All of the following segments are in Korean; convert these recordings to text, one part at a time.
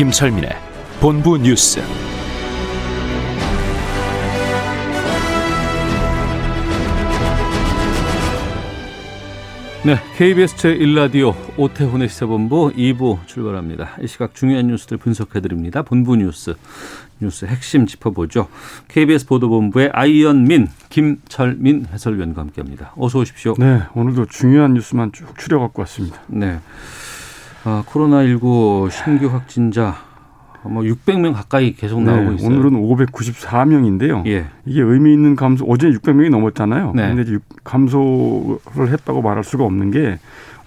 김철민의 본부 뉴스. 네, KBS 제1라디오 오태훈의 시사본부 2부 출발합니다. 이 시각 중요한 뉴스들 분석해드립니다. 본부 뉴스, 뉴스 핵심 짚어보죠. KBS 보도본부의 아이언민, 김철민 해설위원과 함께합니다. 어서 오십시오. 네, 오늘도 중요한 뉴스만 쭉 추려갖고 왔습니다. 네, 아, 코로나19 신규 확진자 뭐 600명 가까이 계속 나오고 네, 있어요. 오늘은 594명인데요. 예, 이게 의미 있는 감소, 어제 600명이 넘었잖아요. 네. 근데 이제 감소를 했다고 말할 수가 없는 게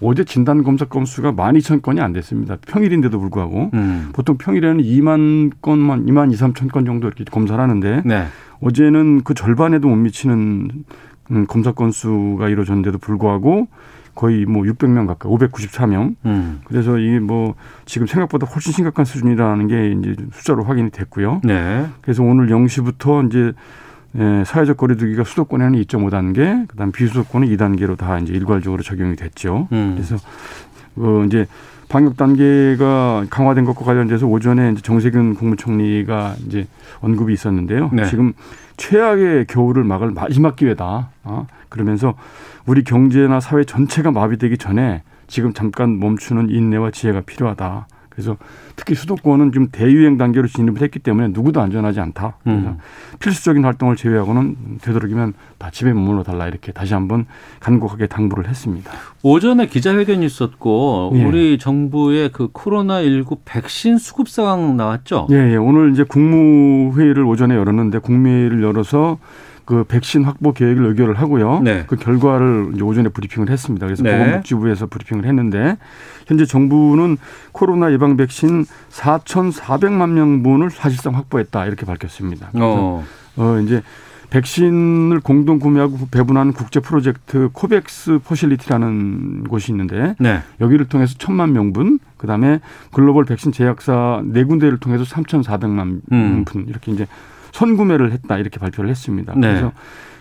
어제 진단 검사 건수가 12,000건이 안 됐습니다. 평일인데도 불구하고 음, 보통 평일에는 2만 건만 2만 2, 3천 건 정도 이렇게 검사를 하는데 네, 어제는 그 절반에도 못 미치는 음, 검사 건수가 이루어졌는데도 불구하고 거의 뭐 600명 가까이 594명. 음, 그래서 이게 뭐 지금 생각보다 훨씬 심각한 수준이라는 게 이제 숫자로 확인이 됐고요. 네, 그래서 오늘 0시부터 이제 예, 사회적 거리두기가 수도권에는 2.5단계, 그다음 비수도권은 2단계로 다 이제 일괄적으로 적용이 됐죠. 음, 그래서 어 이제 방역 단계가 강화된 것과 관련돼서 오전에 이제 정세균 국무총리가 이제 언급이 있었는데요. 네. 지금 최악의 겨울을 막을 마지막 기회다. 어? 그러면서 우리 경제나 사회 전체가 마비되기 전에 지금 잠깐 멈추는 인내와 지혜가 필요하다. 그래서 특히 수도권은 지금 대유행 단계로 진입을 했기 때문에 누구도 안전하지 않다. 그래서 음. 필수적인 활동을 제외하고는 되도록이면 다 집에 머물러 달라 이렇게 다시 한번 간곡하게 당부를 했습니다. 오전에 기자회견이 있었고 예. 우리 정부의 그 코로나 19 백신 수급 상황 나왔죠? 예, 예. 오늘 이제 국무회의를 오전에 열었는데 국무회의를 열어서 그 백신 확보 계획을 의결을 하고요. 네. 그 결과를 이제 오전에 브리핑을 했습니다. 그래서 네. 보건복지부에서 브리핑을 했는데 현재 정부는 코로나 예방 백신 4,400만 명분을 사실상 확보했다 이렇게 밝혔습니다. 그래서 어, 어 이제 백신을 공동 구매하고 배분하는 국제 프로젝트 코백스 facility라는 곳이 있는데 네. 여기를 통해서 천만 명분, 그다음에 글로벌 백신 제약사 네 군데를 통해서 3,400만 음. 분 이렇게 이제 선구매를 했다 이렇게 발표를 했습니다. 네. 그래서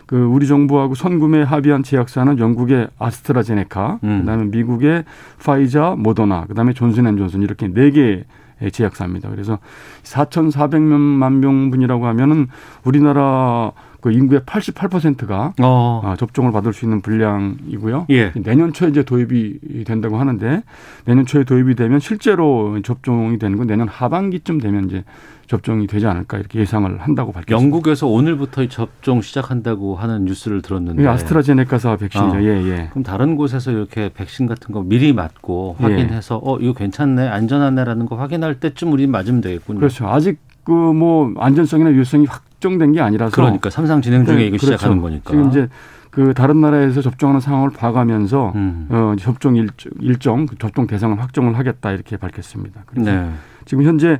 그 우리 정부하고 선구매 합의한 제약사는 영국의 아스트라제네카, 음. 그다음에 미국의 파이자, 모더나, 그다음에 존슨앤존슨 이렇게 네 개의 제약사입니다. 그래서 4,400만 명분이라고 하면은 우리나라 그 인구의 88%가 어, 아, 접종을 받을 수 있는 분량이고요. 예. 내년 초에 이제 도입이 된다고 하는데 내년 초에 도입이 되면 실제로 접종이 되는 건 내년 하반기쯤 되면 이제 접종이 되지 않을까 이렇게 예상을 한다고 밝혔습니다. 영국에서 오늘부터 접종 시작한다고 하는 뉴스를 들었는데 이게 아스트라제네카사 백신이죠. 어. 예, 예. 그럼 다른 곳에서 이렇게 백신 같은 거 미리 맞고 예. 확인해서 어 이거 괜찮네 안전하네라는 거 확인할 때쯤 우리 맞으면 되겠군요. 그렇죠. 아직 그 뭐 안전성이나 유효성이 확정된 게 아니라서 그러니까 삼상 진행 중에 네, 이거 그렇죠. 시작하는 거니까. 지금 이제 그 다른 나라에서 접종하는 상황을 봐가면서 음. 어, 접종 일정, 일정 그 접종 대상을 확정을 하겠다 이렇게 밝혔습니다. 그래서 네. 지금 현재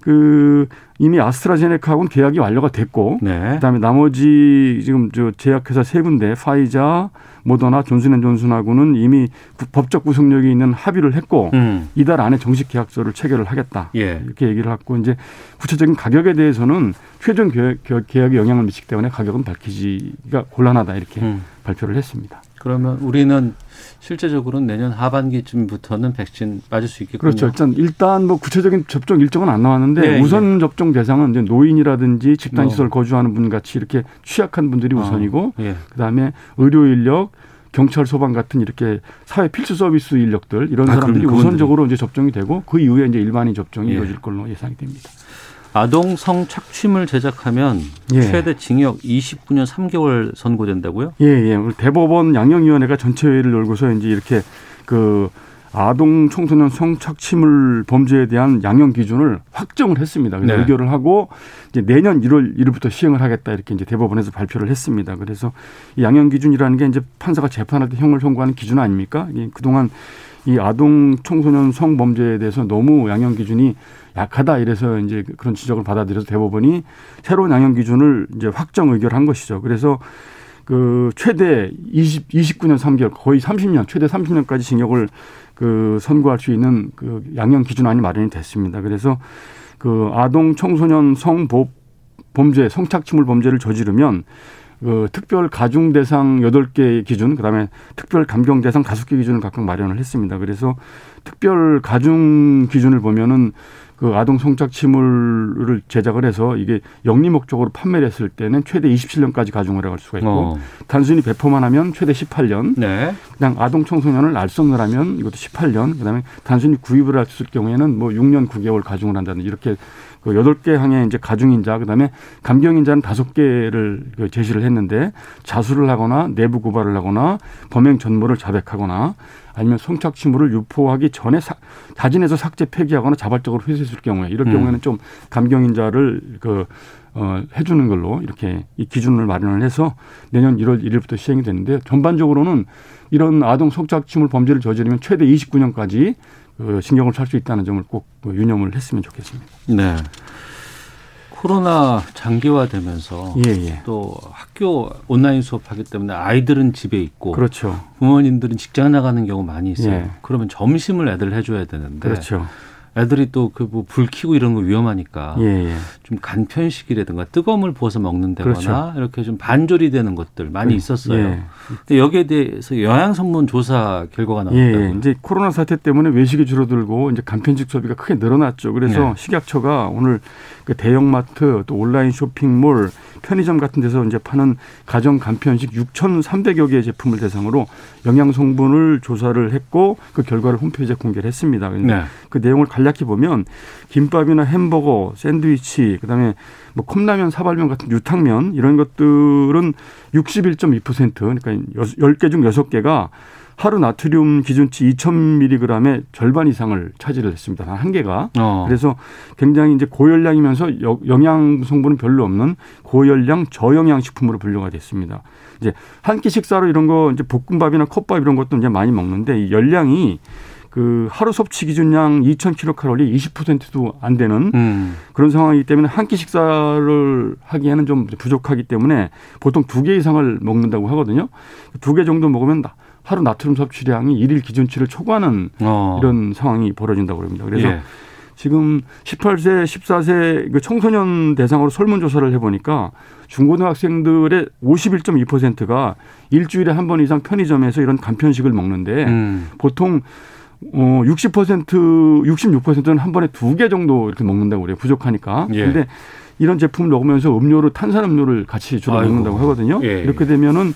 그 이미 아스트라제네카하고는 계약이 완료가 됐고 네. 그다음에 나머지 지금 저 제약회사 세 군데 파이자, 모더나, 존슨앤존슨하고는 이미 구- 법적 구속력이 있는 합의를 했고 음. 이달 안에 정식 계약서를 체결을 하겠다. 예. 이렇게 얘기를 하고 이제 구체적인 가격에 대해서는 최종 계약, 계약에 영향을 미치기 때문에 가격은 밝히기가 곤란하다 이렇게 음. 발표를 했습니다. 그러면 우리는 실제적으로는 내년 하반기쯤부터는 백신 맞을 수 있겠군요. 그렇죠. 일단 일단 뭐 구체적인 접종 일정은 안 나왔는데 네, 우선 접종 대상은 이제 노인이라든지 집단 어. 시설 거주하는 분 같이 이렇게 취약한 분들이 어, 우선이고 예. 그다음에 의료 인력, 경찰, 소방 같은 이렇게 사회 필수 서비스 인력들 이런 아, 사람들이 우선적으로 이제 접종이 되고 그 이후에 이제 일반인 접종이 예. 이루어질 걸로 예상이 됩니다. 아동 성 착취물 제작하면 예. 최대 징역 29년 3개월 선고된다고요? 예, 예. 대법원 양형위원회가 전체 회의를 열고서 이제 이렇게 그 아동 청소년 성착취물 범죄에 대한 양형 기준을 확정을 했습니다. 그래서 네. 의결을 하고 이제 내년 1월 1일부터 시행을 하겠다 이렇게 이제 대법원에서 발표를 했습니다. 그래서 이 양형 기준이라는 게 이제 판사가 재판할 때 형을 선고하는 기준 아닙니까? 이 그동안 이 아동 청소년 성범죄에 대해서 너무 양형 기준이 약하다 이래서 이제 그런 지적을 받아들여서 대법원이 새로운 양형 기준을 이제 확정 의결한 것이죠. 그래서 그 최대 20, 29년 3개월 거의 30년 최대 30년까지 징역을 그 선고할 수 있는 그 양형 기준안이 마련이 됐습니다. 그래서 그 아동 청소년 성범 범죄 성착취물 범죄를 저지르면 그 특별 가중 대상 여덟 개 기준 그다음에 특별 감경 대상 다섯 개 기준을 각각 마련을 했습니다. 그래서 특별 가중 기준을 보면은 그 아동 성착취물을 제작을 해서 이게 영리 목적으로 판매를 했을 때는 최대 27년까지 가중을 할 수가 있고 어. 단순히 배포만 하면 최대 18년 네. 그냥 아동 청소년을 알선을 하면 이것도 18년, 그다음에 단순히 구입을 했을 경우에는 뭐 6년 9개월 가중을 한다는 이렇게 그 여덟 개 항의 이제 가중인자, 그다음에 감경인자는 다섯 개를 그 제시를 했는데 자수를 하거나 내부 고발을 하거나 범행 전모를 자백하거나 아니면 성착취물을 유포하기 전에 사, 자진해서 삭제 폐기하거나 자발적으로 회수했을 경우에 이럴 음. 경우에는 좀 감경인자를 그 어, 해주는 걸로 이렇게 이 기준을 마련을 해서 내년 1월 1일부터 시행이 되는데 전반적으로는 이런 아동 성착취물 범죄를 저지르면 최대 29년까지 그 징역을 살 수 있다는 점을 꼭그 유념을 했으면 좋겠습니다. 네. 코로나 장기화되면서 예, 예. 또 학교 온라인 수업하기 때문에 아이들은 집에 있고 그렇죠. 부모님들은 직장 나가는 경우 많이 있어요. 예. 그러면 점심을 애들 해줘야 되는데 그렇죠. 애들이 또 그 뭐 불 켜고 이런 거 위험하니까 예, 예. 좀 간편식이라든가 뜨거운 물 부어서 먹는다거나 그렇죠. 이렇게 좀 반절이 되는 것들 많이 그, 있었어요. 예. 근데 여기에 대해서 영양 성분 조사 결과가 예, 나왔다고. 예. 이제 코로나 사태 때문에 외식이 줄어들고 이제 간편식 소비가 크게 늘어났죠. 그래서 네. 식약처가 오늘 그 대형마트 또 온라인 쇼핑몰 편의점 같은 데서 이제 파는 가정 간편식 6,300여 개의 제품을 대상으로 영양 성분을 조사를 했고 그 결과를 홈페이지에 공개를 했습니다. 근데 네. 그 내용을 간략히 보면 김밥이나 햄버거, 샌드위치, 그다음에 뭐 컵라면, 사발면 같은 유탕면 이런 것들은 61.2% 그러니까 10개 중 6개가 하루 나트륨 기준치 2,000mg의 절반 이상을 차지를 했습니다. 단 한 개가. 어. 그래서 굉장히 이제 고열량이면서 여- 영양 성분은 별로 없는 고열량 저영양 식품으로 분류가 됐습니다. 이제 한 끼 식사로 이런 거 이제 볶음밥이나 컵밥 이런 것도 이제 많이 먹는데 이 열량이 그 하루 섭취 기준량 2,000kcal 20%도 안 되는 음. 그런 상황이기 때문에 한 끼 식사를 하기에는 좀 부족하기 때문에 보통 두 개 이상을 먹는다고 하거든요. 두 개 정도 먹으면 나- 하루 나트륨 섭취량이 일일 기준치를 초과하는 어. 이런 상황이 벌어진다고 합니다. 그래서 예. 지금 18세, 14세 그 청소년 대상으로 설문조사를 해보니까 중고등학생들의 51.2%가 일주일에 한 번 이상 편의점에서 이런 간편식을 먹는데 음. 보통 어 60% 66%는 한 번에 두 개 정도 이렇게 먹는다고 그래요. 부족하니까. 예. 근데 이런 제품 먹으면서 음료를 탄산음료를 같이 주로 아이고. 먹는다고 하거든요. 예, 이렇게 되면은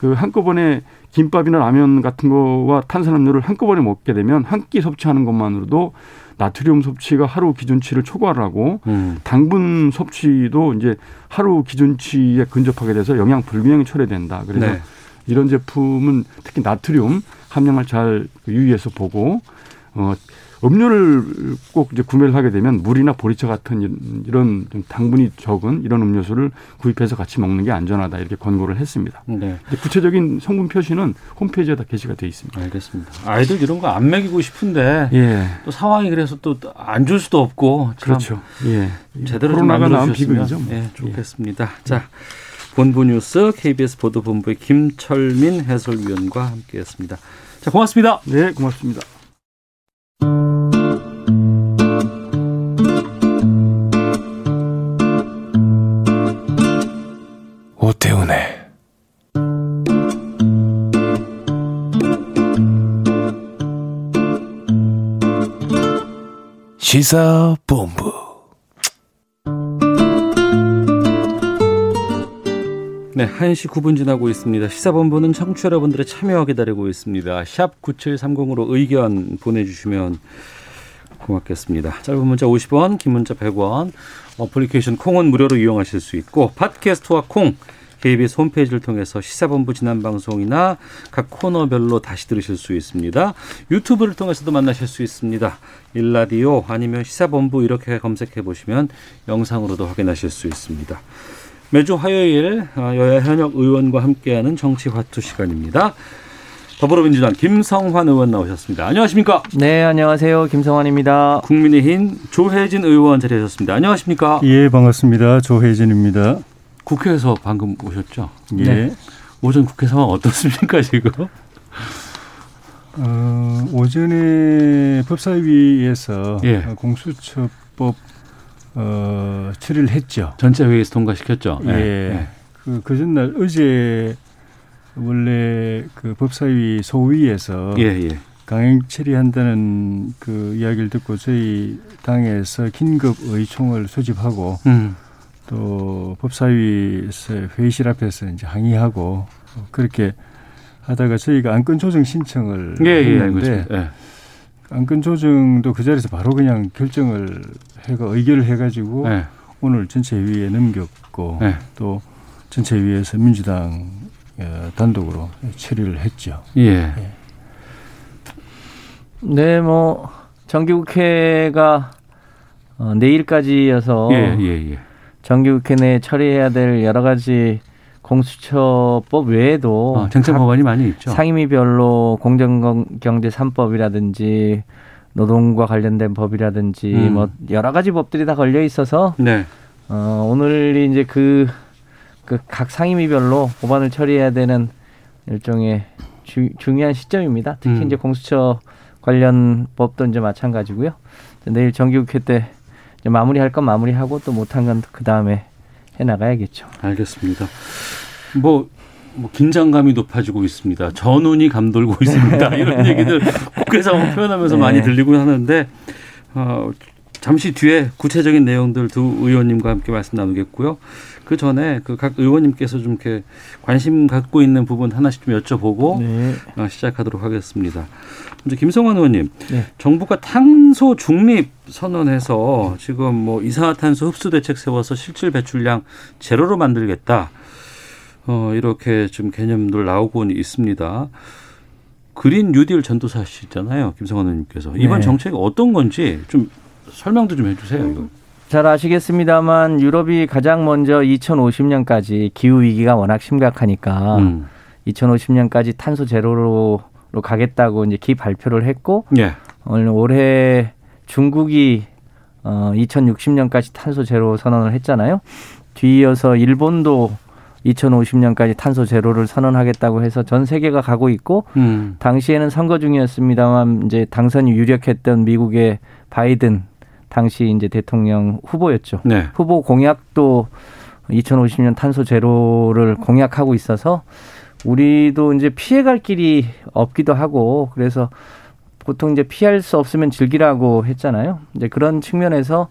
그 한꺼번에 김밥이나 라면 같은 거와 탄산음료를 한꺼번에 먹게 되면 한 끼 섭취하는 것만으로도 나트륨 섭취가 하루 기준치를 초과를 하고 음. 당분 섭취도 이제 하루 기준치에 근접하게 돼서 영양 불균형이 초래된다. 그래서 네. 이런 제품은 특히 나트륨 함량을 잘 유의해서 보고 어 음료를 꼭 이제 구매를 하게 되면 물이나 보리차 같은 이런- 당분이 적은 이런 음료수를 구입해서 같이 먹는 게 안전하다 이렇게 권고를 했습니다. 네. 구체적인 성분 표시는 홈페이지에 다 게시가 돼 있습니다. 알겠습니다. 아이들 이런 거 안 먹이고 싶은데 예, 또 상황이 그래서 또 안 줄 수도 없고 참 그렇죠. 예, 제대로 좀 코로나가 만들어주셨으면 비극이죠. 뭐. 예, 좋겠습니다. 자, 본부 뉴스 KBS 보도본부의 김철민 해설위원과 함께했습니다. 자, 고맙습니다. 네, 고맙습니다. 오태훈의 시사본부 네, 1시 9분 지나고 있습니다. 시사본부는 청취자 여러분들의 참여 기다리고 있습니다. 샵 9730으로 의견 보내주시면 고맙겠습니다. 짧은 문자 50원, 긴 문자 100원, 어플리케이션 콩은 무료로 이용하실 수 있고 팟캐스트와 콩, KBS 홈페이지를 통해서 시사본부 지난 방송이나 각 코너별로 다시 들으실 수 있습니다. 유튜브를 통해서도 만나실 수 있습니다. 일라디오 아니면 시사본부 이렇게 검색해 보시면 영상으로도 확인하실 수 있습니다. 매주 화요일 어, 여야 현역 의원과 함께하는 정치화투 시간입니다. 더불어민주당 김성환 의원 나오셨습니다. 안녕하십니까? 네, 안녕하세요. 김성환입니다. 국민의힘 조혜진 의원 자리하셨습니다. 안녕하십니까? 예, 반갑습니다. 조혜진입니다. 국회에서 방금 오셨죠? 예. 네. 오전 국회 상황 어떻습니까 지금? 어, 오전에 법사위에서 예. 공수처법 어, 처리를 했죠. 전체 회의에서 통과시켰죠. 예. 네. 그, 그 전날 어제 원래 그 법사위 소위에서 예, 예. 강행 처리한다는 그 이야기를 듣고 저희 당에서 긴급 의총을 소집하고 음. 또 법사위에서 회의실 앞에서 이제 항의하고 그렇게 하다가 저희가 안건 조정 신청을 예, 예, 했는데 있습니다. 예. 안건 조정도 그 자리에서 바로 그냥 결정을 해가 의결을 해가지고 예. 오늘 전체 회의에 넘겼고 예. 또 전체 회의에서 민주당 어, 단독으로 처리를 했죠. 예. 네, 뭐 정기국회가 어, 내일까지여서 예, 예, 예. 정기국회 내에 처리해야 될 여러 가지 공수처법 외에도 어, 쟁점 각 법안이 많이 있죠. 상임위별로 공정경제 3법이라든지 노동과 관련된 법이라든지 음. 뭐 여러 가지 법들이 다 걸려 있어서 네. 어, 오늘이 이제 그, 그 각 상임위별로 법안을 처리해야 되는 일종의 주, 중요한 시점입니다. 특히 음. 이제 공수처 관련 법도 이제 마찬가지고요. 내일 정기국회 때 마무리할 건 마무리하고 또 못한 건 그 다음에 해 나가야겠죠. 알겠습니다. 뭐, 뭐 긴장감이 높아지고 있습니다. 전운이 감돌고 있습니다. 이런 얘기들 국회 상황 표현하면서 네. 많이 들리고 하는데 어, 잠시 뒤에 구체적인 내용들 두 의원님과 함께 말씀 나누겠고요. 그 전에 그 각 의원님께서 좀 이렇게 관심 갖고 있는 부분 하나씩 좀 여쭤보고 네. 어, 시작하도록 하겠습니다. 먼저 김성환 의원님, 네. 정부가 탄소 중립 선언해서 지금 뭐 이산화탄소 흡수 대책 세워서 실질 배출량 제로로 만들겠다. 어, 이렇게 좀 개념들 나오고 있습니다. 그린 뉴딜 전도사시잖아요, 김성환 의원님께서 이번 네. 정책이 어떤 건지 좀 설명도 좀 해주세요. 이거. 잘 아시겠습니다만 유럽이 가장 먼저 2050년까지 기후 위기가 워낙 심각하니까 음. 2050년까지 탄소 제로로 로 가겠다고 이제 기 발표를 했고 예. 올해 중국이 어 2060년까지 탄소 제로 선언을 했잖아요. 뒤이어서 일본도 2050년까지 탄소 제로를 선언하겠다고 해서 전 세계가 가고 있고 음. 당시에는 선거 중이었습니다만 이제 당선이 유력했던 미국의 바이든 당시 이제 대통령 후보였죠. 네. 후보 공약도 2050년 탄소 제로를 공약하고 있어서 우리도 이제 피해갈 길이 없기도 하고 그래서 보통 이제 피할 수 없으면 즐기라고 했잖아요. 이제 그런 측면에서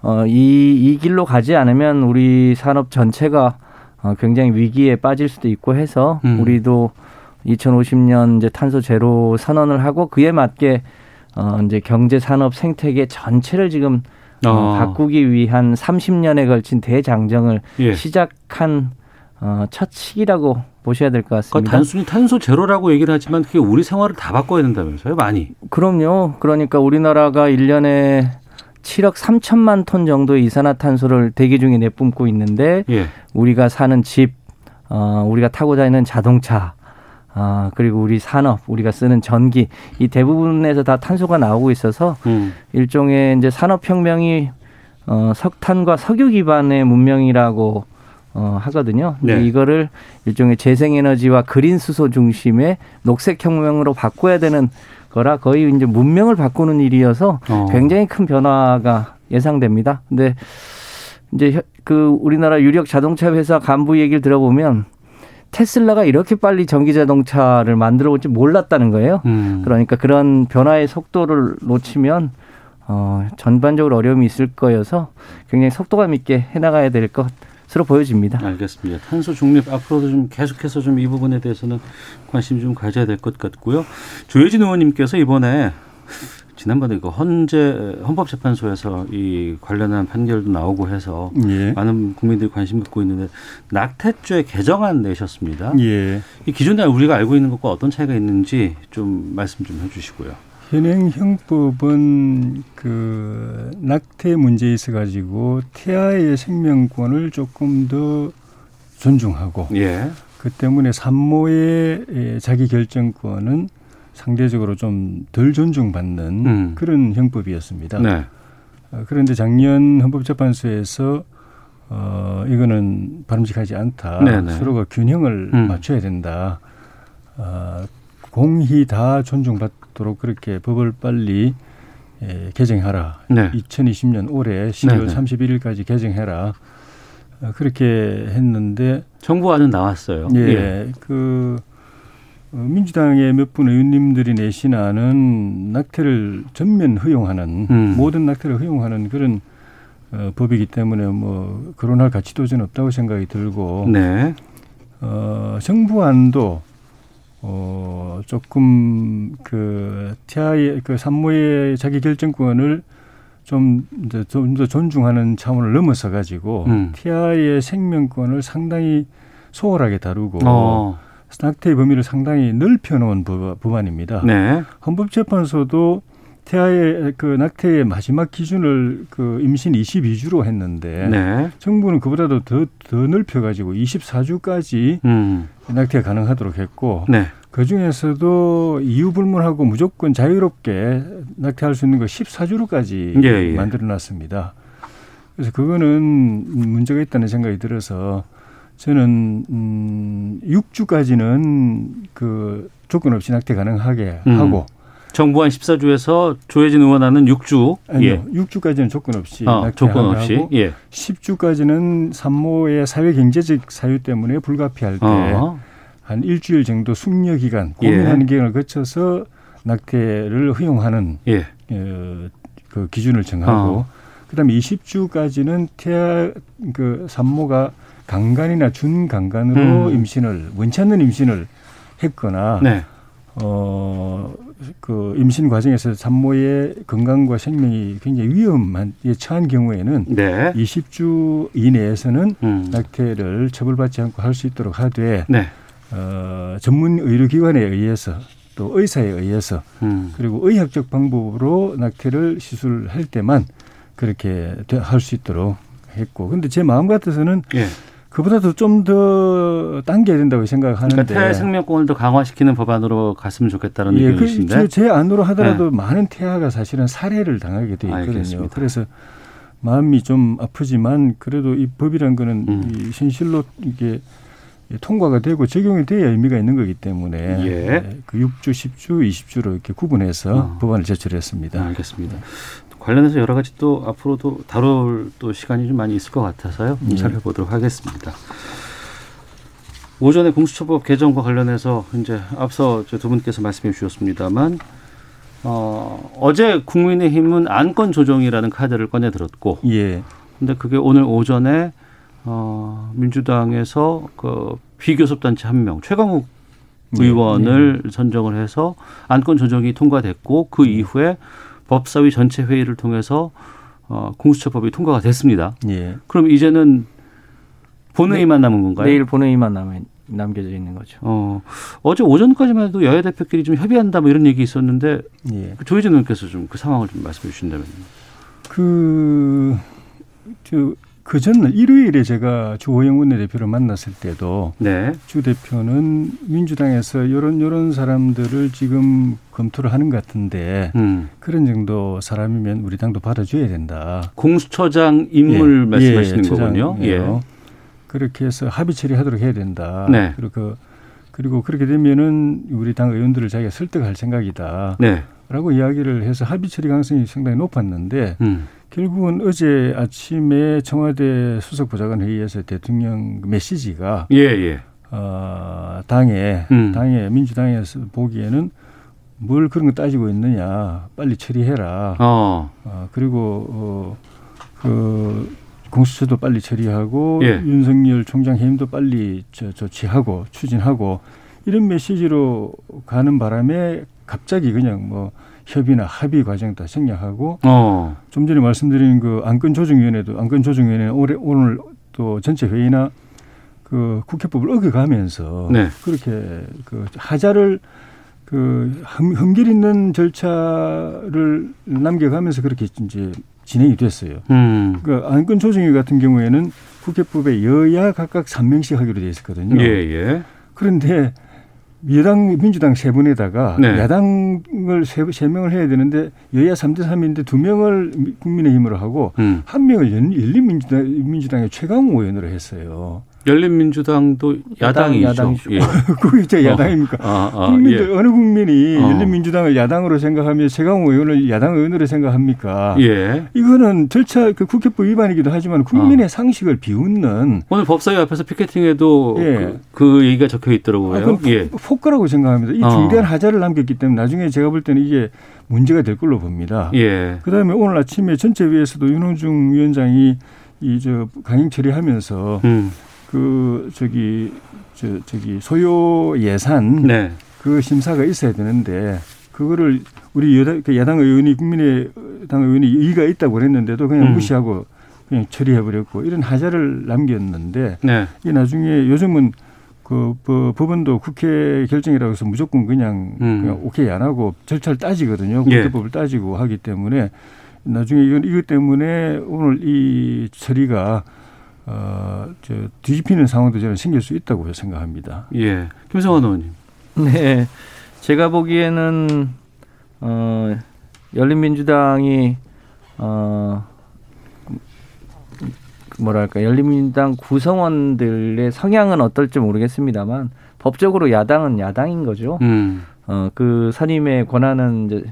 어, 이, 이 길로 가지 않으면 우리 산업 전체가 어, 굉장히 위기에 빠질 수도 있고 해서 음. 우리도 2050년 이제 탄소 제로 선언을 하고 그에 맞게 어, 이제 경제 산업 생태계 전체를 지금 어, 어. 바꾸기 위한 30년에 걸친 대장정을 예. 시작한 어, 첫 시기라고 보셔야 될것그 같습니다. 단순히 탄소 제로라고 얘기를 하지만 그게 우리 생활을 다 바꿔야 된다면서요, 많이. 그럼요. 그러니까 우리나라가 1년에 7억 3천만 톤 정도의 이산화탄소를 대기 중에 내뿜고 있는데 예. 우리가 사는 집, 어, 우리가 타고 다니는 자동차, 아, 그리고 우리 산업, 우리가 쓰는 전기, 이 대부분에서 다 탄소가 나오고 있어서 음. 일종의 이제 산업혁명이 어, 석탄과 석유 기반의 문명이라고 어, 하거든요. 근데 네. 이거를 일종의 재생에너지와 그린 수소 중심의 녹색혁명으로 바꿔야 되는 거라 거의 이제 문명을 바꾸는 일이어서 어. 굉장히 큰 변화가 예상됩니다. 근데 이제 혀- 그 우리나라 유력 자동차 회사 간부 얘기를 들어보면 테슬라가 이렇게 빨리 전기 자동차를 만들어 올지 몰랐다는 거예요. 음. 그러니까 그런 변화의 속도를 놓치면 어, 전반적으로 어려움이 있을 거여서 굉장히 속도감 있게 해나가야 될 것으로 보여집니다. 알겠습니다. 탄소 중립 앞으로도 좀 계속해서 좀 이 부분에 대해서는 관심 좀 가져야 될 것 같고요. 조혜진 의원님께서 이번에 지난번에 그 헌재 헌법재판소에서 이 관련한 판결도 나오고 해서 예. 많은 국민들이 관심 갖고 있는데 낙태죄 개정안 내셨습니다. 예. 이 기존에 우리가 알고 있는 것과 어떤 차이가 있는지 좀 말씀 좀 해주시고요. 현행 형법은 그 낙태 문제에 있어 가지고 태아의 생명권을 조금 더 존중하고 예. 그 때문에 산모의 예, 자기 결정권은 상대적으로 좀 덜 존중받는 음. 그런 형법이었습니다. 네. 어, 그런데 작년 헌법재판소에서 어 이거는 바람직하지 않다. 네네. 서로가 균형을 음. 맞춰야 된다. 어, 공히 다 존중받도록 그렇게 법을 빨리 예, 개정하라. 네. 2020년 올해 12월 네네. 31일까지 개정해라. 어, 그렇게 했는데 정부안은 나왔어요. 예, 그 어, 민주당의 몇 분 의원님들이 내신 안은 낙태를 전면 허용하는 음. 모든 낙태를 허용하는 그런 어, 법이기 때문에 뭐 거론할 가치도 저는 없다고 생각이 들고 네. 어, 정부안도 어, 조금 그 태아의 그 산모의 자기 결정권을 좀더 존중하는 차원을 넘어서 가지고 음. 태아의 생명권을 상당히 소홀하게 다루고 어. 낙태의 범위를 상당히 넓혀놓은 법, 법안입니다. 네. 헌법재판소도 태아의 그 낙태의 마지막 기준을 그 임신 22주로 했는데 네. 정부는 그보다도 더, 더 넓혀 가지고 24주까지 음. 낙태가 가능하도록 했고 네. 그 중에서도 이유 불문하고 무조건 자유롭게 낙태할 수 있는 거 14주로까지 예, 예. 만들어 놨습니다. 그래서 그거는 문제가 있다는 생각이 들어서 저는 음 6주까지는 그 조건 없이 낙태 가능하게 음. 하고 정부 안 14주에서 조혜진 의원안은 6주. 아니요 6주까지는 조건 없이 어, 낙태 조건 없이. 하고 예. 10주까지는 산모의 사회 경제적 사유 때문에 불가피할 때 어. 한 일주일 정도 숙려 기간, 예. 고민하는 기간을 거쳐서 낙태를 허용하는 예. 어, 그 기준을 정하고 어. 그다음에 20주까지는 태아 그 산모가 강간이나 준강간으로 음. 임신을 원치 않는 임신을 했거나 네. 어그 임신 과정에서 산모의 건강과 생명이 굉장히 위험한 에 처한 경우에는 네. 20주 이내에서는 음. 낙태를 처벌받지 않고 할 수 있도록 하되 네. 어, 전문 의료기관에 의해서 또 의사에 의해서 음. 그리고 의학적 방법으로 낙태를 시술할 때만 그렇게 할 수 있도록 했고 근데 제 마음 같아서는 예. 그보다도 좀 더 당겨야 된다고 생각하는데 그러니까 태아의 생명권을 더 강화시키는 법안으로 갔으면 좋겠다는 예, 그, 의견이신데. 제, 제 안으로 하더라도 많은 태아가 사실은 살해를 당하게 돼 있거든요. 알겠습니다. 그래서 마음이 좀 아프지만 그래도 이 법이란 거는 음. 이 현실로 이게 통과가 되고 적용이 돼야 의미가 있는 거기 때문에 예. 그 6주, 10주, 20주로 이렇게 구분해서 어. 법안을 제출했습니다. 알겠습니다. 관련해서 여러 가지 또 앞으로도 다룰 또 시간이 좀 많이 있을 것 같아서요. 좀 예. 살펴보도록 하겠습니다. 오전에 공수처법 개정과 관련해서 이제 앞서 저두 분께서 말씀해 주셨습니다만 어, 어제 국민의힘은 안건 조정이라는 카드를 꺼내 들었고 예. 근데 그게 오늘 오전에 어, 민주당에서 그 비교섭 단체 한 명 최강욱 네. 의원을 선정을 해서 안건 조정이 통과됐고 그 이후에 법사위 전체 회의를 통해서 어, 공수처법이 통과가 됐습니다. 예. 그럼 이제는 본회의만 남은 건가요? 내일 본회의만 남, 남겨져 있는 거죠. 어, 어제 오전까지만 해도 여야 대표끼리 좀 협의한다 뭐 이런 얘기 있었는데 예. 그 조혜진 의원께서 좀 그 상황을 좀 말씀해 주신다면. 그, 저, 그 전날 일요일에 제가 주호영 원내대표를 만났을 때도 네. 주 대표는 민주당에서 요런 요런 사람들을 지금 검토를 하는 것 같은데 음. 그런 정도 사람이면 우리 당도 받아줘야 된다. 공수처장 인물 예, 말씀하시는 예, 거군요. 예. 그렇게 해서 합의 처리하도록 해야 된다. 네. 그리고 그리고 그렇게 되면은 우리 당 의원들을 자기가 설득할 생각이다. 네. 라고 이야기를 해서 합의 처리 가능성이 상당히 높았는데 음. 결국은 어제 아침에 청와대 수석 보좌관 회의에서 대통령 메시지가 예, 예. 어, 당에 음. 당에 민주당에서 보기에는 뭘 그런 거 따지고 있느냐 빨리 처리해라. 어. 어, 그리고 어, 그 공수처도 빨리 처리하고 예. 윤석열 총장 해임도 빨리 저, 조치하고 추진하고 이런 메시지로 가는 바람에 갑자기 그냥 뭐 협의나 합의 과정 다 생략하고 어. 좀 전에 말씀드린 그 안건 조정위원회도 안건 조정위원회 올해 오늘 또 전체 회의나 그 국회법을 어겨가면서 네. 그렇게 그 하자를 그 흠- 흠길 있는 절차를 남겨가면서 그렇게 이제 진행이 됐어요. 음. 그 안건 조정위 같은 경우에는 국회법에 여야 각각 3명씩 하기로 돼 있었거든요. 예, 예. 그런데 여당 민주당 세 분에다가 네. 야당을 세, 세 명을 해야 되는데 여야 3대 3인데 두 명을 미- 국민의힘으로 하고 음. 한 명을 연- 열린민주당 민주당의 최강욱 의원으로 했어요. 열린민주당도 야당이죠. 야당이죠. 예. 그게 진짜 야당입니까? 아, 아, 국민들 예. 어느 국민이 어. 열린민주당을 야당으로 생각하며 최강욱 의원을 야당 의원으로 생각합니까? 예. 이거는 절차 그 국회법 위반이기도 하지만 국민의 어. 상식을 비웃는 오늘 법사위 앞에서 피켓팅에도 예. 그, 그 얘기가 적혀 있더라고요. 아, 그건 예. 폭- 폭거라고 생각합니다. 이 어. 중대한 하자를 남겼기 때문에 나중에 제가 볼 때는 이게 문제가 될 걸로 봅니다. 예. 그다음에 오늘 아침에 전체 위에서도 윤호중 위원장이 이 저 강행 처리하면서 음. 그 저기 저 저기 소요 예산 네. 그 심사가 있어야 되는데 그거를 우리 여당, 그 야당 의원이 국민의당 의원이 이의가 있다고 그랬는데도 그냥 음. 무시하고 그냥 처리해버렸고 이런 하자를 남겼는데 네. 이 나중에 요즘은 그 법- 법원도 국회 결정이라고 해서 무조건 그냥, 음. 그냥 오케이 안 하고 절차를 따지거든요. 예. 국회법을 따지고 하기 때문에 나중에 이건 이것 때문에 오늘 이 처리가 어 저 뒤집히는 상황도 저는 생길 수 있다고 생각합니다. 예. 김성환 의원님. 네, 제가 보기에는 어, 열린민주당이 어, 뭐랄까 열린민주당 구성원들의 성향은 어떨지 모르겠습니다만 법적으로 야당은 야당인 거죠. 음. 어, 그 선임의 권한은 이제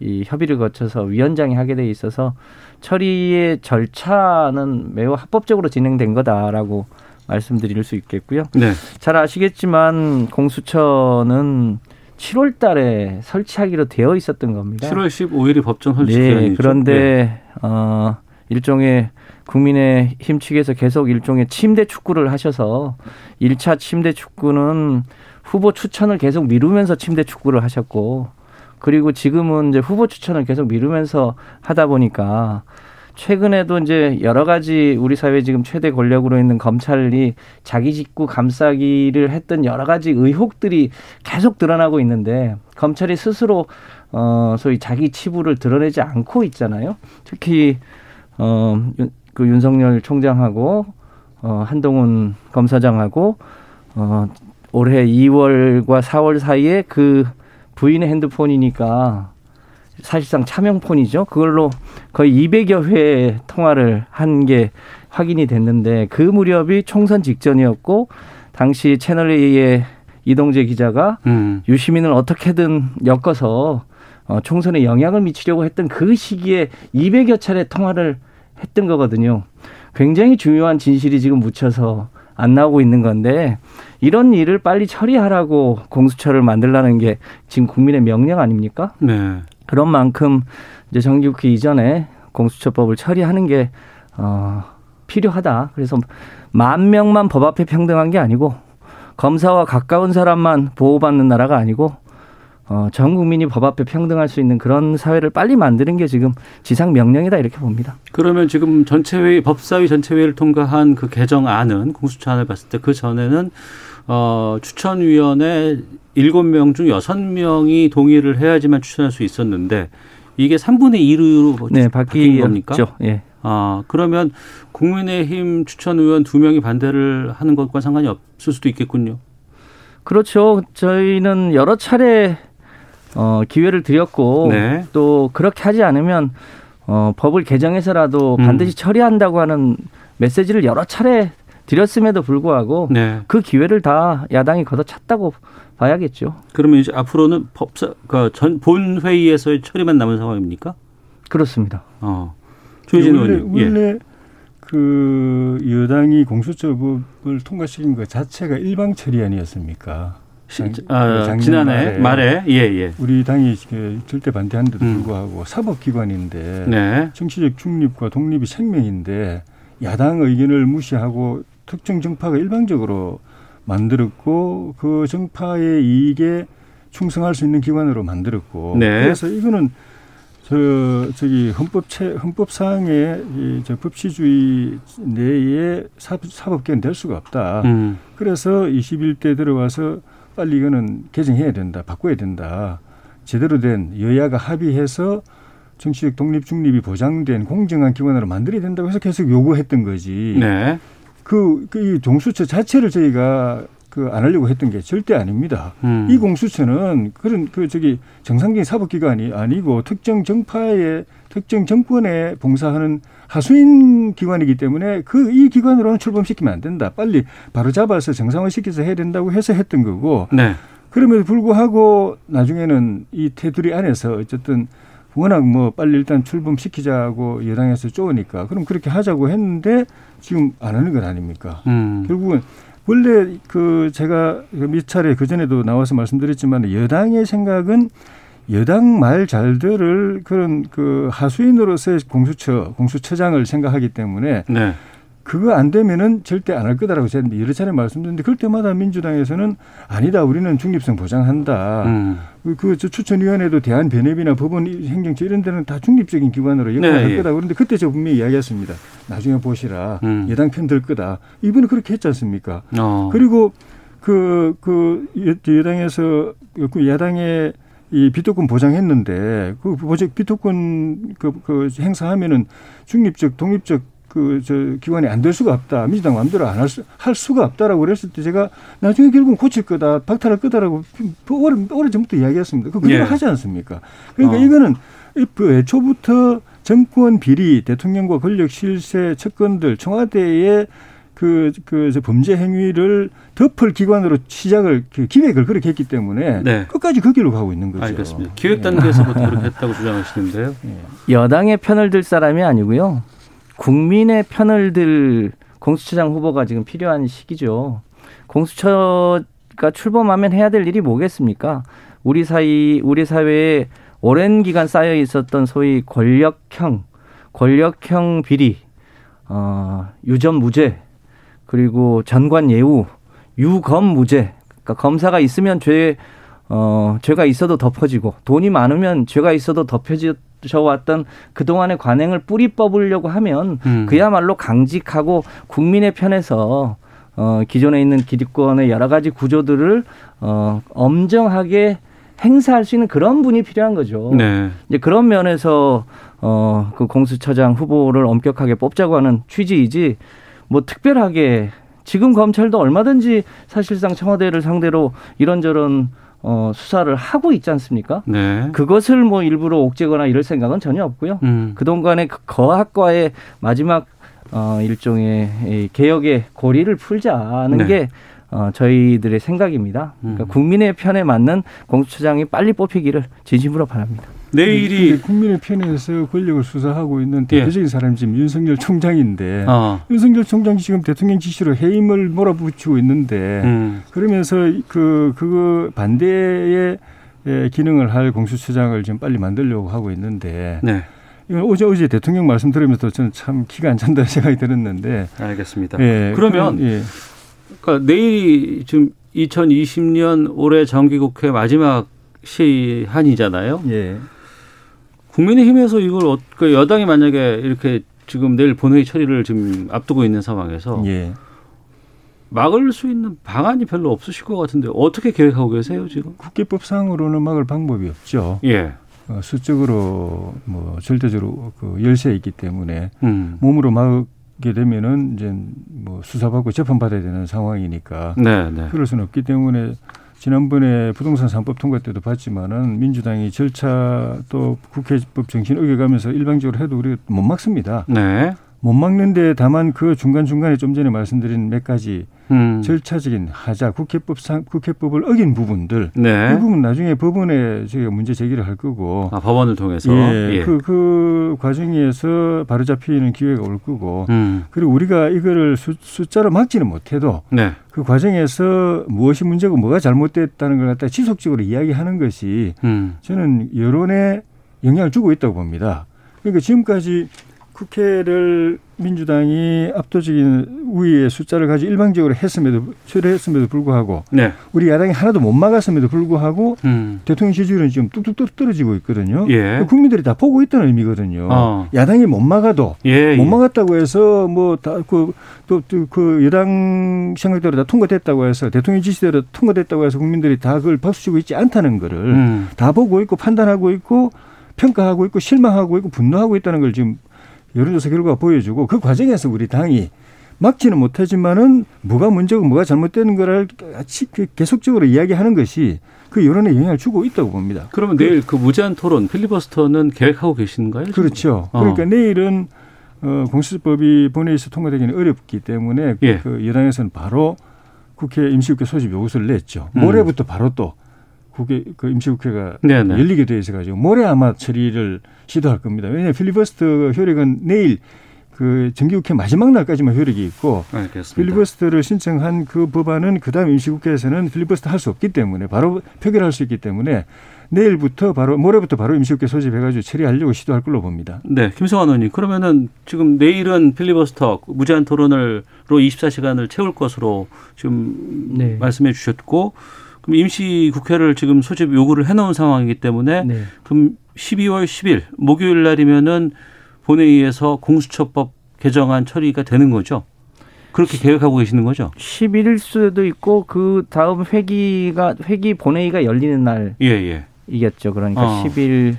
이 협의를 거쳐서 위원장이 하게 돼 있어서 처리의 절차는 매우 합법적으로 진행된 거다라고 말씀드릴 수 있겠고요. 네. 잘 아시겠지만 공수처는 7월 달에 설치하기로 되어 있었던 겁니다. 7월 15일이 법정 설치 네, 기간이죠. 그런데 어 일종의 국민의 힘 측에서 계속 일종의 침대 축구를 하셔서 1차 침대 축구는 후보 추천을 계속 미루면서 침대 축구를 하셨고 그리고 지금은 이제 후보 추천을 계속 미루면서 하다 보니까 최근에도 이제 여러 가지 우리 사회 지금 최대 권력으로 있는 검찰이 자기 직구 감싸기를 했던 여러 가지 의혹들이 계속 드러나고 있는데 검찰이 스스로 어 소위 자기 치부를 드러내지 않고 있잖아요. 특히 어그 윤석열 총장하고 어 한동훈 검사장하고 어 올해 2월과 4월 사이에 그 부인의 핸드폰이니까 사실상 차명폰이죠. 그걸로 거의 200여 회 통화를 한 게 확인이 됐는데 그 무렵이 총선 직전이었고 당시 채널 A의 이동재 기자가 음. 유시민을 어떻게든 엮어서 어, 총선에 영향을 미치려고 했던 그 시기에 200여 차례 통화를 했던 거거든요. 굉장히 중요한 진실이 지금 묻혀서 안 나오고 있는 건데 이런 일을 빨리 처리하라고 공수처를 만들라는 게 지금 국민의 명령 아닙니까? 네. 그런 만큼 이제 정기국회 이전에 공수처법을 처리하는 게 어, 필요하다. 그래서 만 명만 법 앞에 평등한 게 아니고 검사와 가까운 사람만 보호받는 나라가 아니고 어, 전 국민이 법 앞에 평등할 수 있는 그런 사회를 빨리 만드는 게 지금 지상 명령이다 이렇게 봅니다. 그러면 지금 전체회의 법사위 전체회의를 통과한 그 개정안은 공수처안을 봤을 때 그 전에는 어 추천위원회 일곱 명 중 여섯 명이 동의를 해야지만 추천할 수 있었는데 이게 3분의 2로 네, 바뀐 겁니까? 예. 아, 그러면 국민의힘 추천 의원 두 명이 반대를 하는 것과 상관이 없을 수도 있겠군요. 그렇죠. 저희는 여러 차례 어, 기회를 드렸고 네. 또 그렇게 하지 않으면 어, 법을 개정해서라도 음. 반드시 처리한다고 하는 메시지를 여러 차례 드렸음에도 불구하고 네. 그 기회를 다 야당이 걷어찼다고 봐야겠죠. 그러면 이제 앞으로는 법사 그전 본회의에서의 처리만 남은 상황입니까? 그렇습니다. 어. 조혜진 원래, 의원님. 예. 원래 그 여당이 공수처법을 통과시킨 것 자체가 일방 처리안이었습니까? 시- 작- 아, 작년 지난해 말에 예, 예. 우리 당이 그 절대 반대하는데도 음. 불구하고 사법기관인데 네. 정치적 중립과 독립이 생명인데 야당 의견을 무시하고 특정 정파가 일방적으로 만들었고 그 정파의 이익에 충성할 수 있는 기관으로 만들었고 네. 그래서 이거는 저 저기 헌법체 헌법상의 이저 법치주의 내에 사, 사법계는 될 수가 없다. 음. 그래서 21대 들어와서 빨리 이거는 개정해야 된다, 바꿔야 된다. 제대로 된 여야가 합의해서 정치적 독립 중립이 보장된 공정한 기관으로 만들어야 된다고 해서 계속 요구했던 거지. 네. 그, 그 이 동수처 자체를 저희가 그 안 하려고 했던 게 절대 아닙니다. 음. 이 공수처는 그런 그 저기 정상적인 사법기관이 아니고 특정 정파의 특정 정권에 봉사하는 하수인 기관이기 때문에 그 이 기관으로는 출범시키면 안 된다. 빨리 바로 잡아서 정상화시켜서 해야 된다고 해서 했던 거고 네. 그럼에도 불구하고 나중에는 이 테두리 안에서 어쨌든 워낙 뭐 빨리 일단 출범시키자고 여당에서 쪼으니까 그럼 그렇게 하자고 했는데 지금 안 하는 건 아닙니까? 음. 결국은 원래 그 제가 몇 차례 그 전에도 나와서 말씀드렸지만 여당의 생각은 여당 말 잘 들을 그런 그 하수인으로서의 공수처 공수처장을 생각하기 때문에 네. 그거 안 되면은 절대 안 할 거다라고 제가 여러 차례 말씀드렸는데 그럴 때마다 민주당에서는 아니다 우리는 중립성 보장한다. 음. 그저 추천위원회도 대한 변협이나 법원 행정처 이런 데는 다 중립적인 기관으로 역할할 네, 예. 거다. 그런데 그때 제가 분명히 이야기했습니다. 나중에 보시라. 음. 여당 편 들 거다. 이번에 그렇게 했지 않습니까? 어. 그리고 그, 그, 여- 여당에서, 그 야당의 이 비토권 보장했는데, 그 비토권 그, 그 행사하면은 중립적, 독립적 그, 저, 기관이 안 될 수가 없다. 민주당 마음대로 안 할 수, 할 수가 없다라고 그랬을 때 제가 나중에 결국은 고칠 거다, 박탈할 거다라고 오래, 오래 전부터 이야기했습니다. 그 그대로 예. 하지 않습니까? 그러니까 어. 이거는 이- 그 애초부터 정권 비리, 대통령과 권력 실세, 측근들, 청와대의 그, 그, 저 범죄 행위를 덮을 기관으로 시작을, 그 기획을 그렇게 했기 때문에 네. 끝까지 그 길로 가고 있는 거죠. 알겠습니다. 기획 단계에서부터 그렇게 했다고 주장하시는데요. 여당의 편을 들 사람이 아니고요. 국민의 편을 들 공수처장 후보가 지금 필요한 시기죠. 공수처가 출범하면 해야 될 일이 뭐겠습니까? 우리 사이 우리 사회에 오랜 기간 쌓여 있었던 소위 권력형 권력형 비리, 어, 유전 무죄, 그리고 전관 예우, 유검 무죄. 그러니까 검사가 있으면 죄 어, 죄가 있어도 덮어지고 돈이 많으면 죄가 있어도 덮여져 왔던 그동안의 관행을 뿌리 뽑으려고 하면 음. 그야말로 강직하고 국민의 편에서 어, 기존에 있는 기득권의 여러 가지 구조들을 어, 엄정하게 행사할 수 있는 그런 분이 필요한 거죠. 네. 이제 그런 면에서 어, 그 공수처장 후보를 엄격하게 뽑자고 하는 취지이지 뭐 특별하게 지금 검찰도 얼마든지 사실상 청와대를 상대로 이런저런 어, 수사를 하고 있지 않습니까? 네. 그것을 뭐 일부러 옥죄거나 이럴 생각은 전혀 없고요. 음. 그동안의 그 거학과의 마지막 어, 일종의 이 개혁의 고리를 풀자는 네. 게 어, 저희들의 생각입니다. 그러니까 음. 국민의 편에 맞는 공수처장이 빨리 뽑히기를 진심으로 바랍니다. 내일이 근데 국민의 편에서 권력을 수사하고 있는 예. 대표적인 사람이 지금 윤석열 총장인데 어. 윤석열 총장이 지금 대통령 지시로 해임을 몰아붙이고 있는데 음. 그러면서 그 그거 반대의 예, 기능을 할 공수처장을 지금 빨리 만들려고 하고 있는데 네. 이건 어제 어제 대통령 말씀 들으면서 저는 참 기가 안 찬다는 생각이 들었는데 알겠습니다. 예, 그러면 예. 그러니까 내일이 지금 2020년 올해 정기국회 마지막 시한이잖아요. 예. 국민의힘에서 이걸 어, 그 여당이 만약에 이렇게 지금 내일 본회의 처리를 지금 앞두고 있는 상황에서 예. 막을 수 있는 방안이 별로 없으실 것 같은데 어떻게 계획하고 계세요 지금? 국회법상으로는 막을 방법이 없죠. 예. 어, 수적으로 뭐 절대적으로 그 열세에 있기 때문에 음. 몸으로 막 게 되면은 이제 뭐 수사받고 재판받아야 되는 상황이니까 네, 네. 그럴 수는 없기 때문에 지난번에 부동산 3법 통과 때도 봤지만은 민주당이 절차 또 국회법 정신 어겨가면서 일방적으로 해도 우리가 못 막습니다. 네. 못 막는데 다만 그 중간중간에 좀 전에 말씀드린 몇 가지 음. 절차적인 하자 국회법 상 국회법을 어긴 부분들 네. 그 부분 나중에 법원에 저희가 문제 제기를 할 거고 아, 법원을 통해서. 예, 예. 그, 그 과정에서 바로 잡히는 기회가 올 거고 음. 그리고 우리가 이거를 수, 숫자로 막지는 못해도 네. 그 과정에서 무엇이 문제고 뭐가 잘못됐다는 걸 갖다 지속적으로 이야기하는 것이 음. 저는 여론에 영향을 주고 있다고 봅니다. 그러니까 지금까지 국회를 민주당이 압도적인 우위의 숫자를 가지고 일방적으로 했음에도 처리했음에도 불구하고 네. 우리 야당이 하나도 못 막았음에도 불구하고 음. 대통령 지지율은 지금 뚝뚝뚝 떨어지고 있거든요. 예. 국민들이 다 보고 있다는 의미거든요. 어. 야당이 못 막아도 예. 못 예. 막았다고 해서 뭐 뭐다그또그 여당 생각대로 다 통과됐다고 해서 대통령 지시대로 통과됐다고 해서 국민들이 다 그걸 박수치고 있지 않다는 거를 음. 다 보고 있고 판단하고 있고 평가하고 있고 실망하고 있고 분노하고 있다는 걸 지금 여론조사 결과가 보여주고 그 과정에서 우리 당이 막지는 못하지만은 뭐가 문제고 뭐가 잘못되는 거를 같이 그 계속적으로 이야기하는 것이 그 여론에 영향을 주고 있다고 봅니다. 그러면 내일 그 무제한 토론 필리버스터는 계획하고 계신가요? 그렇죠. 어. 그러니까 내일은 어, 공수처법이 본회의에서 통과되기는 어렵기 때문에 예. 그 여당에서는 바로 국회 임시국회 소집 요구서를 냈죠. 음. 모레부터 바로 또 국회 그 임시국회가 네네. 열리게 돼 있어 가지고 모레 아마 처리를 시도할 겁니다. 왜냐하면 필리버스터 효력은 내일 그 정기국회 마지막 날까지만 효력이 있고 알겠습니다. 필리버스터를 신청한 그 법안은 그다음 임시국회에서는 필리버스터 할 수 없기 때문에 바로 표결할 수 있기 때문에 내일부터 바로 모레부터 바로 임시국회 소집해가지고 처리하려고 시도할 걸로 봅니다. 네, 김성환 의원님. 그러면은 지금 내일은 필리버스터 무제한 토론을로 24시간을 채울 것으로 지금 네. 말씀해 주셨고 그럼 임시 국회를 지금 소집 요구를 해 놓은 상황이기 때문에 네. 그럼 12월 10일 목요일 날이면은 본회의에서 공수처법 개정안 처리가 되는 거죠. 그렇게 계획하고 계시는 거죠? 11일 수도 있고 그 다음 회기가 회기 본회의가 열리는 예, 예. 날이겠죠. 그러니까 어. 10일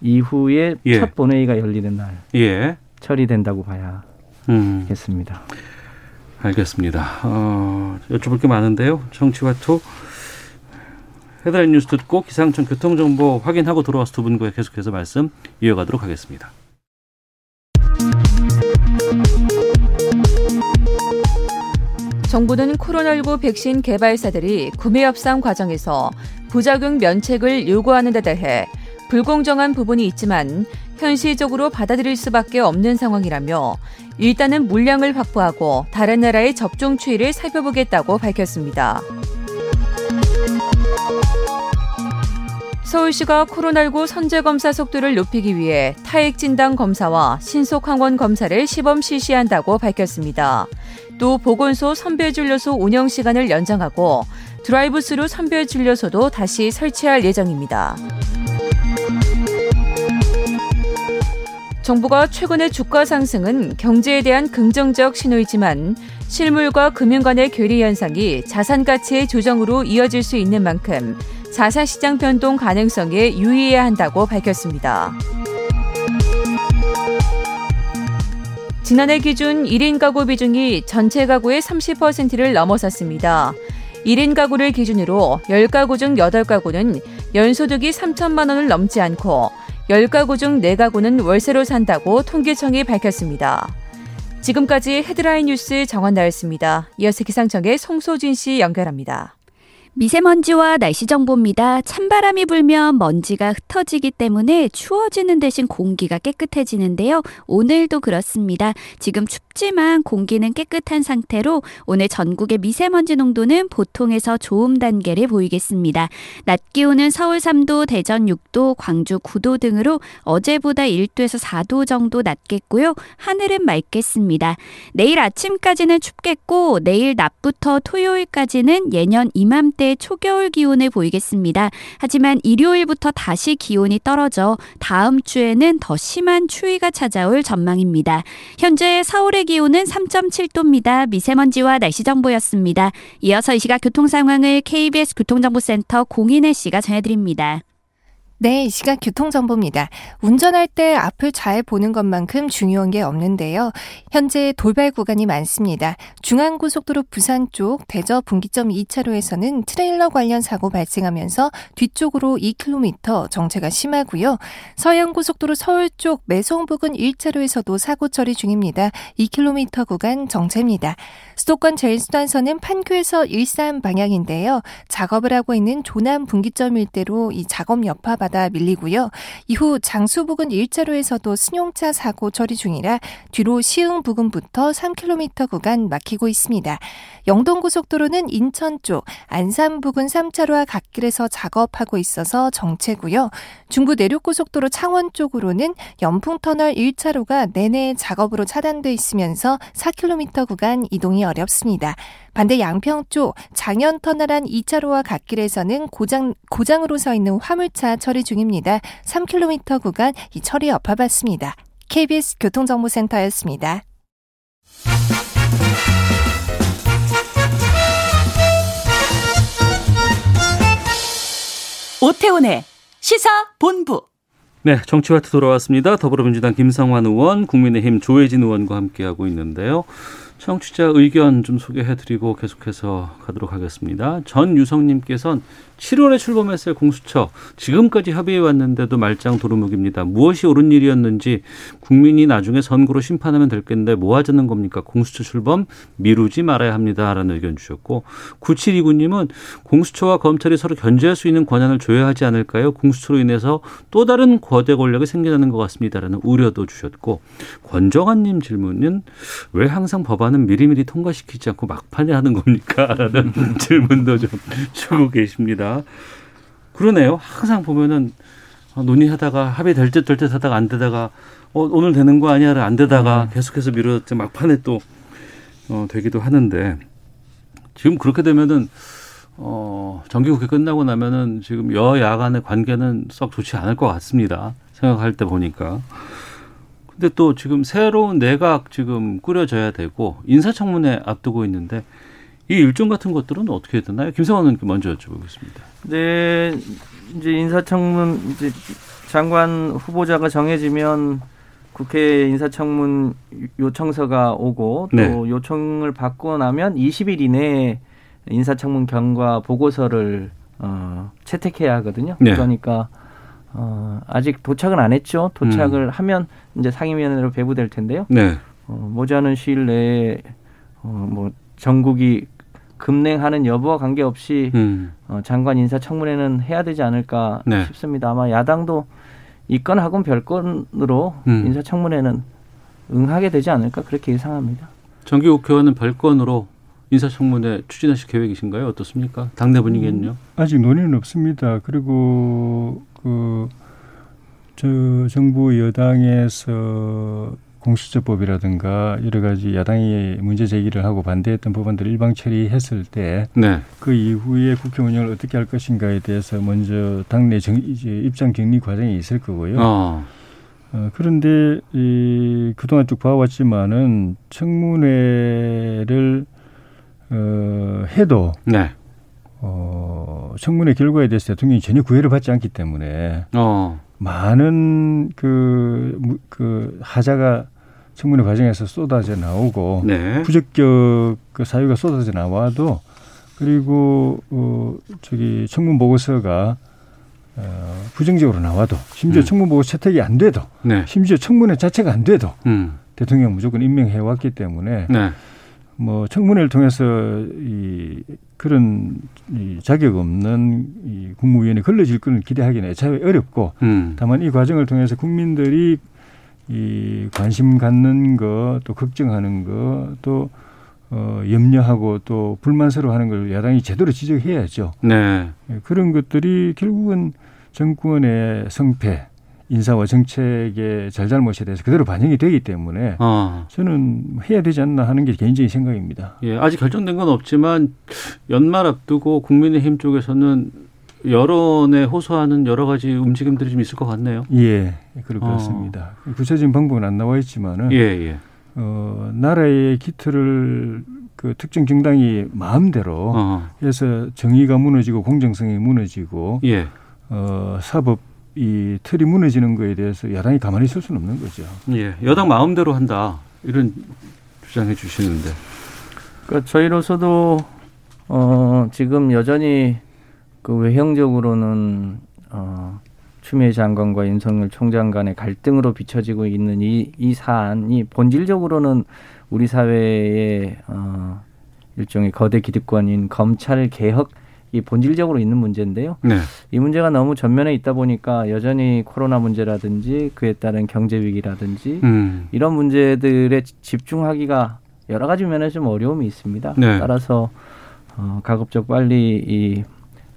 이후에 예. 첫 본회의가 열리는 날 예. 처리된다고 음. 봐야겠습니다. 알겠습니다. 어, 여쭤볼 게 많은데요. 정치와 투 헤드라인 뉴스 듣고 기상청 교통정보 확인하고 돌아와서 두 분과 계속해서 말씀 이어가도록 하겠습니다. 정부는 코로나19 백신 개발사들이 구매 협상 과정에서 부작용 면책을 요구하는 데 대해 불공정한 부분이 있지만 현실적으로 받아들일 수밖에 없는 상황이라며 일단은 물량을 확보하고 다른 나라의 접종 추이를 살펴보겠다고 밝혔습니다. 서울시가 코로나19 선제검사 속도를 높이기 위해 타액 진단 검사와 신속 항원 검사를 시범 실시한다고 밝혔습니다. 또 보건소 선별진료소 운영 시간을 연장하고 드라이브스루 선별진료소도 다시 설치할 예정입니다. 정부가 최근의 주가 상승은 경제에 대한 긍정적 신호이지만 실물과 금융 간의 괴리 현상이 자산 가치의 조정으로 이어질 수 있는 만큼 자산 시장 변동 가능성에 유의해야 한다고 밝혔습니다. 지난해 기준 1인 가구 비중이 전체 가구의 30%를 넘어섰습니다. 1인 가구를 기준으로 10가구 중 8가구는 연소득이 3천만 원을 넘지 않고 10가구 중 4가구는 월세로 산다고 통계청이 밝혔습니다. 지금까지 헤드라인 뉴스 정원 나였습니다. 이어서 기상청의 송소진 씨 연결합니다. 미세먼지와 날씨 정보입니다. 찬바람이 불면 먼지가 흩어지기 때문에 추워지는 대신 공기가 깨끗해지는데요. 오늘도 그렇습니다. 지금 춥 지만 공기는 깨끗한 상태로 오늘 전국의 미세먼지 농도는 보통에서 좋음 단계를 보이겠습니다. 낮 기온은 서울 3도, 대전 6도, 광주 9도 등으로 어제보다 1도에서 4도 정도 낮겠고요. 하늘은 맑겠습니다. 내일 아침까지는 춥겠고 내일 낮부터 토요일까지는 예년 이맘때 초겨울 기온을 보이겠습니다. 하지만 일요일부터 다시 기온이 떨어져 다음 주에는 더 심한 추위가 찾아올 전망입니다. 현재 서울의 기온은 3.7도입니다. 미세먼지와 날씨 정보였습니다. 이어서 이 시각 교통 상황을 KBS 교통정보센터 공인혜 씨가 전해드립니다. 네, 이 시각 교통정보입니다. 운전할 때 앞을 잘 보는 것만큼 중요한 게 없는데요. 현재 돌발 구간이 많습니다. 중앙고속도로 부산 쪽 대저 분기점 2차로에서는 트레일러 관련 사고 발생하면서 뒤쪽으로 2km 정체가 심하고요. 서양고속도로 서울 쪽 매송 부근 1차로에서도 사고 처리 중입니다. 2km 구간 정체입니다. 수도권 제일수단선은 판교에서 일산 방향인데요. 작업을 하고 있는 조남 분기점 일대로 이 작업 여파 받아 밀리고요. 이후 장수 부근 1차로에서도 승용차 사고 처리 중이라 뒤로 시흥 부근부터 3km 구간 막히고 있습니다. 영동고속도로는 인천 쪽 안산 부근 3차로와 갓길에서 작업하고 있어서 정체고요. 중부 내륙고속도로 창원 쪽으로는 연풍터널 1차로가 내내 작업으로 차단돼 있으면서 4km 구간 이동이 어렵습니다. 반대 양평 쪽 장현 터널 안 2차로와 갓길에서는 고장, 고장으로 서 있는 화물차 처리 중입니다. 3km 구간 이 처리 여파받습니다. KBS 교통정보센터였습니다. 오태훈의 시사 본부. 네, 정치와트 돌아왔습니다. 더불어민주당 김성환 의원, 국민의힘 조혜진 의원과 함께하고 있는데요. 청취자 의견 좀 소개해드리고 계속해서 가도록 하겠습니다. 전유성님께서는 7월에 출범했을 공수처 지금까지 합의해 왔는데도 말짱 도루묵입니다. 무엇이 옳은 일이었는지 국민이 나중에 선거로 심판하면 될 텐데 뭐 하자는 겁니까? 공수처 출범 미루지 말아야 합니다라는 의견 주셨고 9729님은 공수처와 검찰이 서로 견제할 수 있는 권한을 줘야 하지 않을까요? 공수처로 인해서 또 다른 거대 권력이 생겨나는 것 같습니다라는 우려도 주셨고 권정환님 질문은 왜 항상 법안 은 미리미리 통과시키지 않고 막판에 하는 겁니까? 라는 질문도 좀 주고 계십니다. 그러네요. 항상 보면은 논의하다가 합의될 듯 될 듯 하다가 안 되다가 어, 오늘 되는 거 아니야를 안 되다가 계속해서 미뤄 막판에 또 어, 되기도 하는데 지금 그렇게 되면은 어, 정기국회 끝나고 나면은 지금 여야 간의 관계는 썩 좋지 않을 것 같습니다. 생각할 때 보니까. 근데 또 지금 새로운 내각 지금 꾸려져야 되고 인사청문회 앞두고 있는데 이 일정 같은 것들은 어떻게 되나요? 김성환 의원께 먼저 여쭤보겠습니다. 네, 이제 인사청문 이제 장관 후보자가 정해지면 국회 인사청문 요청서가 오고 또 네. 요청을 받고 나면 20일 이내에 인사청문 경과 보고서를 어, 채택해야 하거든요. 네. 그러니까 어, 아직 도착은 안 했죠. 도착을 하면 이제 상임위원회로 배부될 텐데요. 네. 어, 모자는 시일 내에 어, 뭐 전국이 급냉하는 여부와 관계없이 음. 어, 장관 인사 청문회는 해야 되지 않을까 네. 싶습니다. 아마 야당도 이 건하고는 별건으로 음. 인사 청문회는 응하게 되지 않을까 그렇게 예상합니다. 정기국회와는 별건으로 인사청문회 추진하실 계획이신가요? 어떻습니까? 당내 분위기는요? 아직 논의는 없습니다. 그리고 그 저 정부 여당에서 공수처법이라든가 여러 가지 야당이 문제 제기를 하고 반대했던 법안들을 일방 처리했을 때그 네. 이후에 국회 운영을 어떻게 할 것인가에 대해서 먼저 당내 정, 이제 입장 격리 과정이 있을 거고요. 어. 어, 그런데 이 그동안 쭉 봐왔지만은 청문회를 어, 해도 네. 어, 청문회 결과에 대해서 대통령이 전혀 구애를 받지 않기 때문에 어. 많은 그, 무- 그 하자가 청문회 과정에서 쏟아져 나오고 네. 부적격 그 사유가 쏟아져 나와도 그리고 어 저기 청문 보고서가 어 부정적으로 나와도 심지어 음. 청문 보고 채택이 안 돼도 네. 심지어 청문회 자체가 안 돼도 음. 대통령 무조건 임명해 왔기 때문에 네. 뭐 청문회를 통해서 이 그런 이 자격 없는 이 국무위원회 걸러질 거는 기대하기는 애초에 어렵고 음. 다만 이 과정을 통해서 국민들이 이 관심 갖는 거 또 걱정하는 거또 어, 염려하고 또 불만스러워하는 걸 야당이 제대로 지적해야죠. 네. 예, 그런 것들이 결국은 정권의 성패, 인사와 정책의 잘잘못에 대해서 그대로 반영이 되기 때문에 어. 저는 해야 되지 않나 하는 게 개인적인 생각입니다. 예, 아직 결정된 건 없지만 연말 앞두고 국민의힘 쪽에서는 여론에 호소하는 여러 가지 움직임들이 좀 있을 것 같네요. 예, 그럴 것 어. 같습니다. 구체적인 방법은 안 나와 있지만은 예, 예. 어, 나라의 기틀을 그 특정 정당이 마음대로 어. 해서 정의가 무너지고 공정성이 무너지고 예. 어, 사법 이 틀이 무너지는 거에 대해서 야당이 가만히 있을 수는 없는 거죠. 예. 여당 마음대로 한다. 이런 주장해 주시는데. 그러니까 저희로서도 어, 지금 여전히 그 외형적으로는 어, 추미애 장관과 윤석열 총장 간의 갈등으로 비춰지고 있는 이, 이 사안이 본질적으로는 우리 사회의 어, 일종의 거대 기득권인 검찰 개혁 이 본질적으로 있는 문제인데요. 네. 이 문제가 너무 전면에 있다 보니까 여전히 코로나 문제라든지 그에 따른 경제 위기라든지 음. 이런 문제들에 집중하기가 여러 가지 면에서 좀 어려움이 있습니다. 네. 따라서 어, 가급적 빨리 이,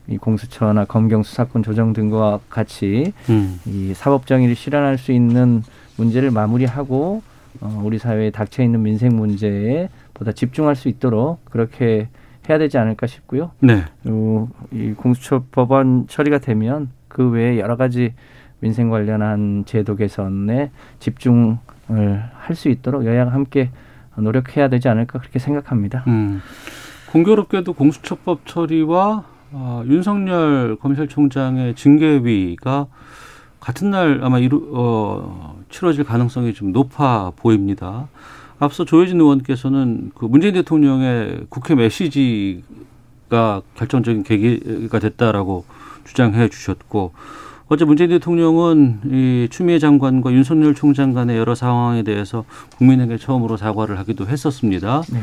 이 공수처나 검경 수사권 조정 등과 같이 음. 이 사법 정의를 실현할 수 있는 문제를 마무리하고 어, 우리 사회에 닥쳐 있는 민생 문제에 보다 집중할 수 있도록 그렇게 해야 되지 않을까 싶고요. 네. 어, 이 공수처 법안 처리가 되면 그 외에 여러 가지 민생 관련한 제도 개선에 집중을 할 수 있도록 여야가 함께 노력해야 되지 않을까 그렇게 생각합니다. 음. 공교롭게도 공수처법 처리와 어, 윤석열 검찰총장의 징계위가 같은 날 아마 이루, 어, 치러질 가능성이 좀 높아 보입니다. 앞서 조혜진 의원께서는 그 문재인 대통령의 국회 메시지가 결정적인 계기가 됐다라고 주장해 주셨고 어제 문재인 대통령은 이 추미애 장관과 윤석열 총장 간의 여러 상황에 대해서 국민에게 처음으로 사과를 하기도 했었습니다. 네.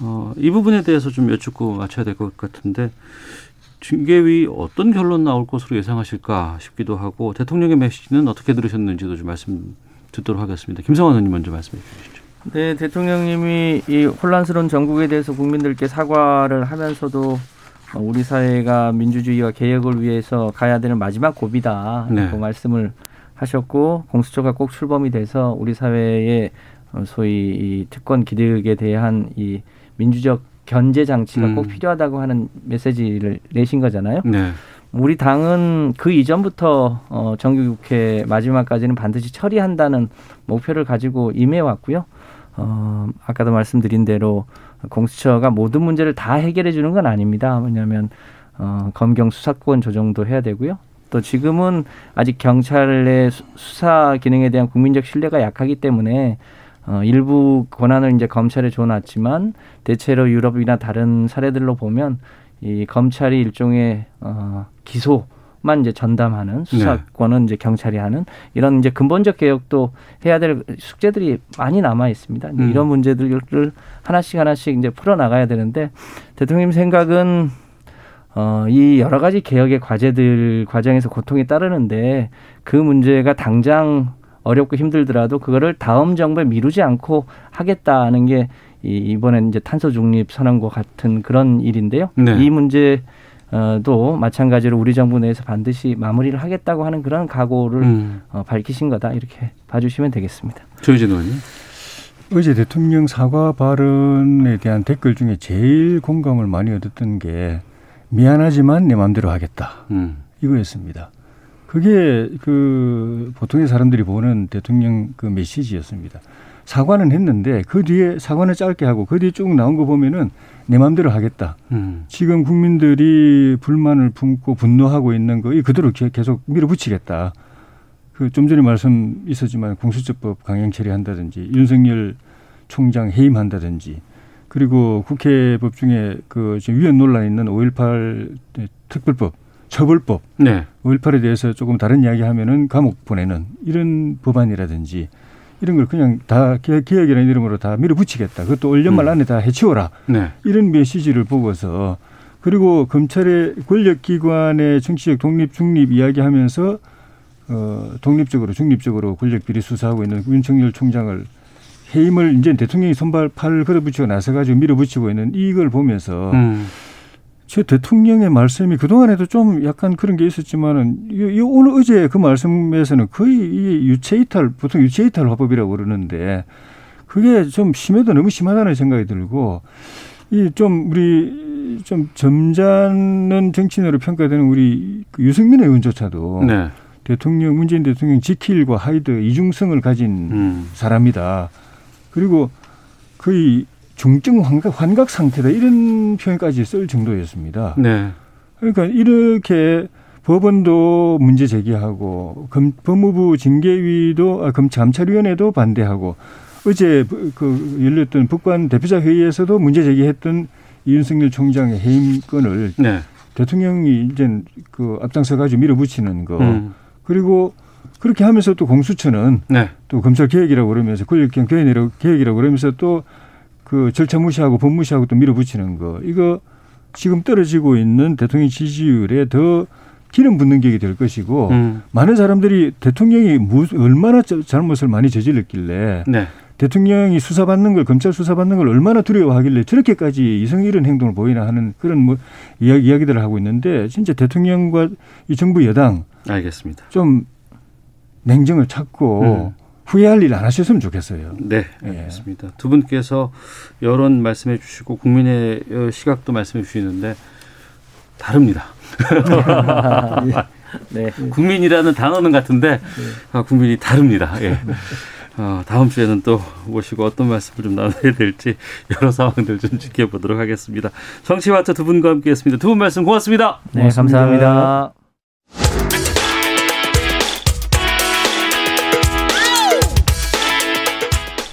어, 이 부분에 대해서 좀 여쭙고 맞춰야 될 것 같은데 징계위 어떤 결론 나올 것으로 예상하실까 싶기도 하고 대통령의 메시지는 어떻게 들으셨는지도 좀 말씀 듣도록 하겠습니다. 김성환 의원님 먼저 말씀해 주시죠. 네, 대통령님이 이 혼란스러운 전국에 대해서 국민들께 사과를 하면서도 어, 우리 사회가 민주주의와 개혁을 위해서 가야 되는 마지막 고비다. 네. 그 말씀을 하셨고 공수처가 꼭 출범이 돼서 우리 사회의 어, 소위 이 특권 기득에 대한 이 민주적 견제 장치가 음. 꼭 필요하다고 하는 메시지를 내신 거잖아요. 네. 우리 당은 그 이전부터 어, 정기국회 마지막까지는 반드시 처리한다는 목표를 가지고 임해왔고요. 어, 아까도 말씀드린 대로 공수처가 모든 문제를 다 해결해 주는 건 아닙니다. 왜냐하면 어, 검경 수사권 조정도 해야 되고요. 또 지금은 아직 경찰의 수- 수사 기능에 대한 국민적 신뢰가 약하기 때문에 어, 일부 권한을 이제 검찰에 줘놨지만 대체로 유럽이나 다른 사례들로 보면 이 검찰이 일종의 어, 기소 만 이제 전담하는 수사권은 이제 경찰이 하는 이런 이제 근본적 개혁도 해야 될 숙제들이 많이 남아 있습니다. 음. 이런 문제들을 하나씩 하나씩 이제 풀어 나가야 되는데 대통령 생각은 어, 이 여러 가지 개혁의 과제들 과정에서 고통이 따르는데 그 문제가 당장 어렵고 힘들더라도 그거를 다음 정부에 미루지 않고 하겠다는 게 이, 이번엔 이제 탄소 중립 선언과 같은 그런 일인데요. 네. 이 문제 도 마찬가지로 우리 정부 내에서 반드시 마무리를 하겠다고 하는 그런 각오를 음. 어, 밝히신 거다 이렇게 봐주시면 되겠습니다. 조혜진 의원님. 어제 대통령 사과 발언에 대한 댓글 중에 제일 공감을 많이 얻었던 게 미안하지만 내 마음대로 하겠다. 음. 이거였습니다. 그게 그 보통의 사람들이 보는 대통령 그 메시지였습니다. 사과는 했는데 그 뒤에 사과는 짧게 하고 그 뒤에 쭉 나온 거 보면은 내 마음대로 하겠다. 음. 지금 국민들이 불만을 품고 분노하고 있는 거 이 그대로 게- 계속 밀어붙이겠다. 그 좀 전에 말씀 있었지만 공수처법 강행 처리한다든지 윤석열 총장 해임한다든지 그리고 국회법 중에 그 지금 위헌 논란 있는 5.18 특별법 처벌법 네. 5.18에 대해서 조금 다른 이야기 하면은 감옥 보내는 이런 법안이라든지 이런 걸 그냥 다 개- 개혁이라는 이름으로 다 밀어붙이겠다. 그것도 올 연말 음. 안에 다 해치워라. 네. 이런 메시지를 보고서 그리고 검찰의 권력기관의 정치적 독립 중립 이야기하면서 어, 독립적으로 중립적으로 권력 비리 수사하고 있는 윤석열 총장을 해임을 이제 대통령이 손발 팔을 걸어붙이고 나서 가지고 밀어붙이고 있는 이걸 보면서 음. 제 대통령의 말씀이 그동안에도 좀 약간 그런 게 있었지만은 이, 이 오늘 어제 그 말씀에서는 거의 이 유체 이탈 보통 유체 이탈 화법이라고 그러는데 그게 좀 심해도 너무 심하다는 생각이 들고 이 좀 우리 좀 점잖은 정치인으로 평가되는 우리 그 유승민 의원조차도 네. 대통령 문재인 대통령 지킬과 하이드 이중성을 가진 음. 사람이다. 그리고 거의 중증 환각, 환각 상태다 이런 표현까지 쓸 정도였습니다. 네. 그러니까 이렇게 법원도 문제 제기하고 검, 법무부 징계위도 아, 검 감찰위원회도 반대하고 어제 그- 그 열렸던 북관 대표자 회의에서도 문제 제기했던 이윤석열 총장의 해임권을 네. 대통령이 이제 그 앞장서 가지고 밀어붙이는 거 음. 그리고 그렇게 하면서 또 공수처는 네. 또 검찰 개혁이라고 그러면서 권력형 개혁이라고, 개혁이라고 그러면서 또 그 절차 무시하고 법 무시하고 또 밀어붙이는 거 이거 지금 떨어지고 있는 대통령 지지율에 더 기름 붓는 격이 될 것이고 음. 많은 사람들이 대통령이 무, 얼마나 저- 잘못을 많이 저질렀길래 네. 대통령이 수사받는 걸 검찰 수사받는 걸 얼마나 두려워하길래 저렇게까지 이성 잃은 행동을 보이나 하는 그런 뭐 이야기, 이야기들을 하고 있는데 진짜 대통령과 이 정부 여당 알겠습니다. 좀 냉정을 찾고 후회할 일 안 하셨으면 좋겠어요. 네, 예. 알겠습니다. 두 분께서 여론 말씀해 주시고 국민의 어, 시각도 말씀해 주시는데 다릅니다. 네. 국민이라는 단어는 같은데 아, 국민이 다릅니다. 예. 어, 다음 주에는 또 모시고 어떤 말씀을 좀 나눠야 될지 여러 상황들 좀 지켜보도록 하겠습니다. 정치와트 두 분과 함께했습니다. 두 분 말씀 고맙습니다. 네, 고맙습니다. 감사합니다.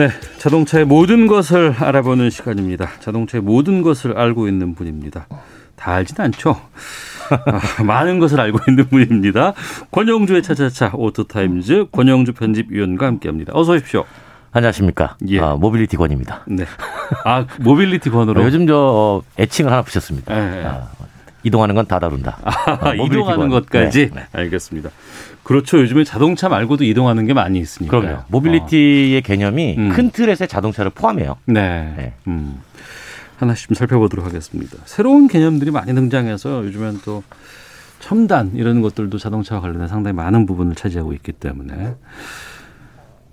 네, 자동차의 모든 것을 알아보는 시간입니다. 자동차의 모든 것을 알고 있는 분입니다. 다 알진 않죠. 아, 많은 것을 알고 있는 분입니다. 권용주의 차차차 오토타임즈 권용주 편집위원과 함께합니다. 어서 오십시오. 안녕하십니까. 예. 아, 모빌리티 권입니다. 네. 아 모빌리티 권으로 요즘 저 어, 애칭을 하나 붙였습니다. 예, 예. 아, 이동하는 건 다 다룬다. 아, 모빌리티 이동하는 권. 것까지 네, 네. 알겠습니다. 그렇죠. 요즘에 자동차 말고도 이동하는 게 많이 있으니까. 그럼요. 모빌리티의 개념이 음. 큰 틀에서의 자동차를 포함해요. 네. 네. 음. 하나씩 좀 살펴보도록 하겠습니다. 새로운 개념들이 많이 등장해서 요즘엔 또 첨단 이런 것들도 자동차와 관련해 상당히 많은 부분을 차지하고 있기 때문에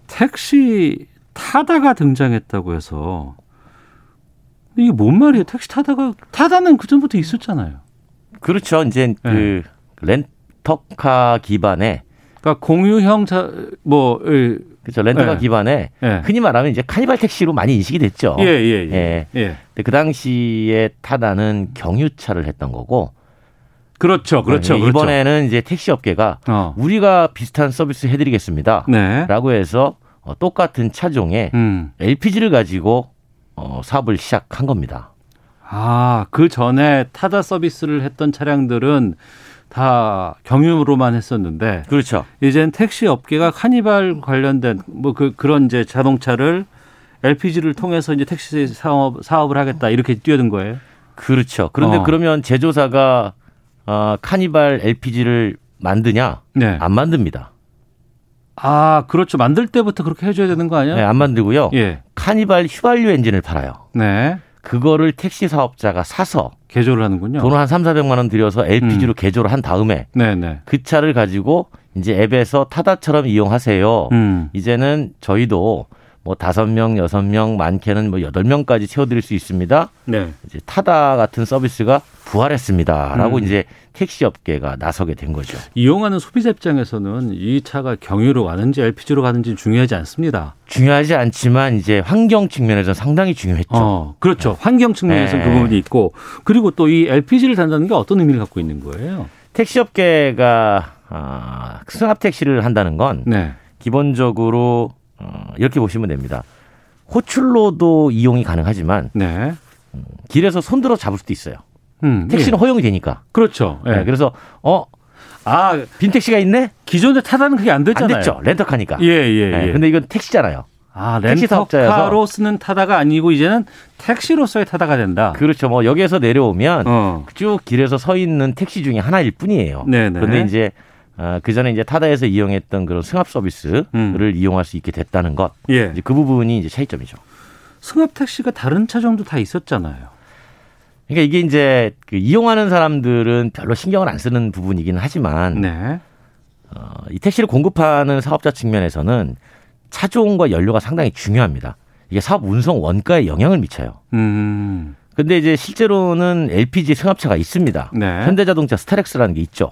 택시 타다가 등장했다고 해서 이게 뭔 말이에요? 택시 타다가 타다는 그 전부터 있었잖아요. 그렇죠. 이제 그 렌터카 기반의 그러니까 공유형 자뭐 예. 그렇죠. 렌터카 네. 기반의 예. 흔히 말하면 이제 카니발 택시로 많이 인식이 됐죠. 예, 예, 예. 예. 예. 근데 그 당시에 타다는 경유차를 했던 거고 그렇죠. 그렇죠. 예, 그렇죠. 이번에는 이제 택시 업계가 어. 우리가 비슷한 서비스 해드리겠습니다. 네. 라고 해서 어, 똑같은 차종에 음. LPG를 가지고 어, 사업을 시작한 겁니다. 아, 그 전에 타다 서비스를 했던 차량들은 다 경유로만 했었는데 그렇죠. 이젠 택시 업계가 카니발 관련된 뭐 그 그런 이제 자동차를 LPG를 통해서 이제 택시 사업 사업을 하겠다 이렇게 뛰어든 거예요. 그렇죠. 그런데 어. 그러면 제조사가 어, 카니발 LPG를 만드냐? 네. 안 만듭니다. 아, 그렇죠. 만들 때부터 그렇게 해줘야 되는 거 아니야? 네, 안 만들고요. 예. 카니발 휘발유 엔진을 팔아요. 네. 그거를 택시 사업자가 사서 개조를 하는군요. 돈을 한 3, 400만 원 들여서 LPG로 개조를 한 다음에 네, 네. 그 차를 가지고 이제 앱에서 타다처럼 이용하세요. 음. 이제는 저희도 뭐 다섯 명, 여섯 명, 많게는 뭐 여덟 명까지 채워드릴 수 있습니다. 네. 이제 타다 같은 서비스가 부활했습니다라고 음. 이제 택시 업계가 나서게 된 거죠. 이용하는 소비자 입장에서는 이 차가 경유로 가는지 LPG로 가는지 중요하지 않습니다. 중요하지 않지만 이제 환경 측면에서 상당히 중요했죠. 어, 그렇죠. 환경 측면에서 네. 그 부분이 있고 그리고 또 이 LPG를 단다는 게 어떤 의미를 갖고 있는 거예요? 택시 업계가 아, 승합 택시를 한다는 건 네. 기본적으로 어, 이렇게 보시면 됩니다. 호출로도 이용이 가능하지만 네. 길에서 손들어 잡을 수도 있어요. 음, 택시는 예. 허용이 되니까. 그렇죠. 예. 네, 그래서 어, 아, 빈 택시가 있네? 기존에 타다는 그게 안 됐잖아요. 안 됐죠. 렌터카니까. 예, 예, 네, 예. 근데 이건 택시잖아요. 아. 렌터카로 쓰는 타다가 아니고 이제는 택시로서의 타다가 된다. 그렇죠. 뭐 여기에서 내려오면 어. 쭉 길에서 서 있는 택시 중에 하나일 뿐이에요. 네네. 그런데 이제 어, 그 전에 이제 타다에서 이용했던 그런 승합 서비스를 음. 이용할 수 있게 됐다는 것. 예. 이제 그 부분이 이제 차이점이죠. 승합 택시가 다른 차종도 다 있었잖아요. 그러니까 이게 이제 그 이용하는 사람들은 별로 신경을 안 쓰는 부분이기는 하지만 네. 어, 이 택시를 공급하는 사업자 측면에서는 차종과 연료가 상당히 중요합니다. 이게 사업 운송 원가에 영향을 미쳐요. 음. 근데 이제 실제로는 LPG 승합차가 있습니다. 네. 현대자동차 스타렉스라는 게 있죠.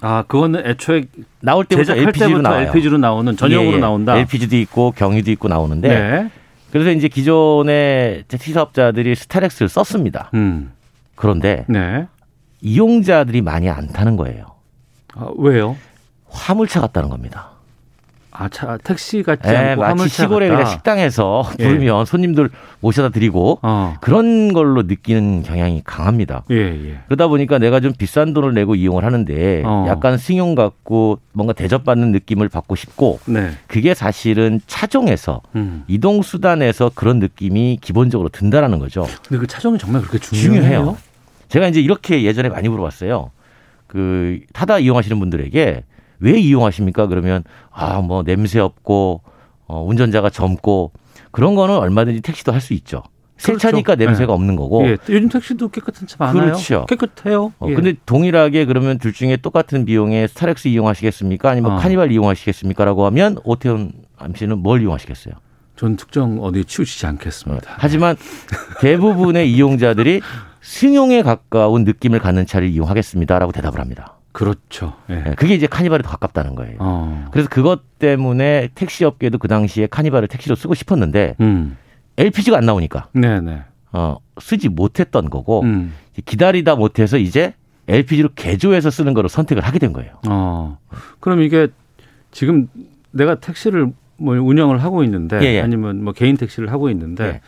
아, 그거는 애초에 나올 때부터 LPG로 나와요. LPG로 나오는 전용으로 예, 예. 나온다. LPG도 있고 경유도 있고 나오는데 네. 그래서 이제 기존의 택시 사업자들이 스타렉스를 썼습니다. 음. 그런데 네. 이용자들이 많이 안 타는 거예요. 아, 왜요? 화물차 같다는 겁니다. 아, 차 택시 같지 예, 않고 마치 시골에 같다. 그냥 식당에서 예. 부르면 손님들 모셔다 드리고 어. 그런 걸로 느끼는 경향이 강합니다. 예, 예. 그러다 보니까 내가 좀 비싼 돈을 내고 이용을 하는데 어. 약간 승용 같고 뭔가 대접받는 느낌을 받고 싶고 네. 그게 사실은 차종에서 음. 이동 수단에서 그런 느낌이 기본적으로 든다라는 거죠. 근데 그 차종이 정말 그렇게 중요해요? 중요해요. 제가 이제 이렇게 예전에 많이 물어봤어요. 그 타다 이용하시는 분들에게 왜 이용하십니까? 그러면 아 뭐 냄새 없고 어, 운전자가 젊고 그런 거는 얼마든지 택시도 할 수 있죠. 새 그렇죠. 차니까 냄새가 예. 없는 거고. 예, 요즘 택시도 깨끗한 차 많아요. 그렇죠. 깨끗해요. 어, 예. 근데 동일하게 그러면 둘 중에 똑같은 비용에 스타렉스 이용하시겠습니까? 아니면 어. 카니발 이용하시겠습니까?라고 하면 오태훈 씨는 뭘 이용하시겠어요? 전 특정 어디에 치우치지 않겠습니다. 하지만 대부분의 이용자들이 승용에 가까운 느낌을 갖는 차를 이용하겠습니다라고 대답을 합니다. 그렇죠. 예. 예, 그게 이제 카니발에 더 가깝다는 거예요. 어. 그래서 그것 때문에 택시 업계도 그 당시에 카니발을 택시로 쓰고 싶었는데 음. LPG가 안 나오니까 네, 네. 어, 쓰지 못했던 거고 음. 기다리다 못해서 이제 LPG로 개조해서 쓰는 거로 선택을 하게 된 거예요. 어. 그럼 이게 지금 내가 택시를 뭐 운영을 하고 있는데 예, 예. 아니면 뭐 개인 택시를 하고 있는데 예.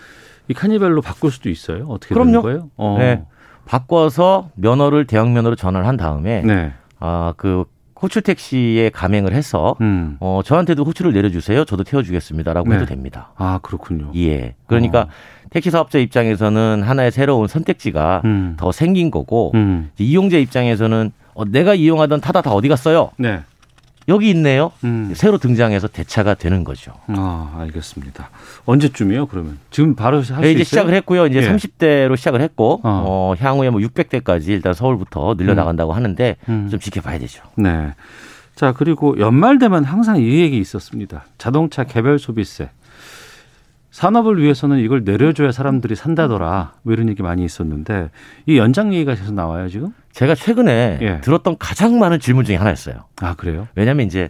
이 카니발로 바꿀 수도 있어요. 어떻게 그럼요. 되는 거예요? 어. 네. 바꿔서 면허를 대형 면허로 전환을 한 다음에 네. 아, 그 호출 택시에 가맹을 해서 음. 어, 저한테도 호출을 내려주세요. 저도 태워주겠습니다라고 네. 해도 됩니다. 아, 그렇군요. 예. 그러니까 어. 택시 사업자 입장에서는 하나의 새로운 선택지가 음. 더 생긴 거고 음. 이용자 입장에서는 어, 내가 이용하던 타다 다 어디 갔어요? 네. 여기 있네요. 음. 새로 등장해서 대차가 되는 거죠. 아, 알겠습니다. 언제쯤이요, 그러면? 지금 바로 할수 있어요? 네, 이제 시작을 했고요. 이제 예. 30대로 시작을 했고 어. 어, 향후에 뭐 600대까지 일단 서울부터 늘려 나간다고 하는데 음. 좀 지켜봐야 되죠. 네. 자, 그리고 연말 되면 항상 이 얘기 있었습니다. 자동차 개별 소비세. 산업을 위해서는 이걸 내려줘야 사람들이 산다더라. 뭐 이런 얘기 많이 있었는데 이 연장 얘기가 계속 나와요, 지금? 제가 최근에 예. 들었던 가장 많은 질문 중에 하나였어요. 아, 그래요? 왜냐하면 이제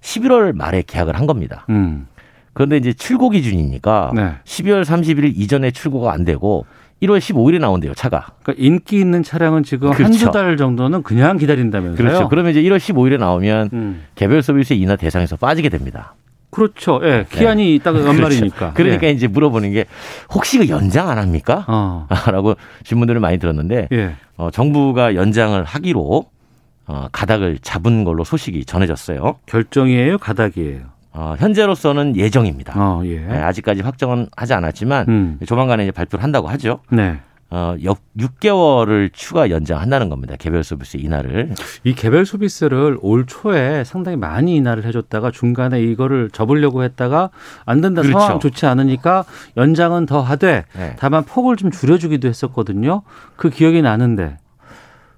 11월 말에 계약을 한 겁니다. 음. 그런데 이제 출고 기준이니까 네. 12월 31일 이전에 출고가 안 되고 1월 15일에 나온대요, 차가. 그러니까 인기 있는 차량은 지금 그렇죠. 한두 달 정도는 그냥 기다린다면서요? 그렇죠. 그러면 이제 1월 15일에 나오면 음. 개별 서비스 인하 대상에서 빠지게 됩니다. 그렇죠. 예. 기한이 있다가 연말이니까. 그렇죠. 그러니까 예. 이제 물어보는 게 혹시 그 연장 안 합니까? 어. 라고 질문들을 많이 들었는데 예. 어, 정부가 연장을 하기로 어, 가닥을 잡은 걸로 소식이 전해졌어요. 결정이에요, 가닥이에요. 어, 현재로서는 예정입니다. 어, 예. 네, 아직까지 확정은 하지 않았지만 음. 조만간에 이제 발표를 한다고 하죠. 네. 어, 6개월을 추가 연장한다는 겁니다. 개별 서비스 인하를. 이 개별 소비세를 올 초에 상당히 많이 인하를 해줬다가 중간에 이거를 접으려고 했다가 안 된다 그렇죠. 상황 좋지 않으니까 연장은 더 하되 네. 다만 폭을 좀 줄여주기도 했었거든요. 그 기억이 나는데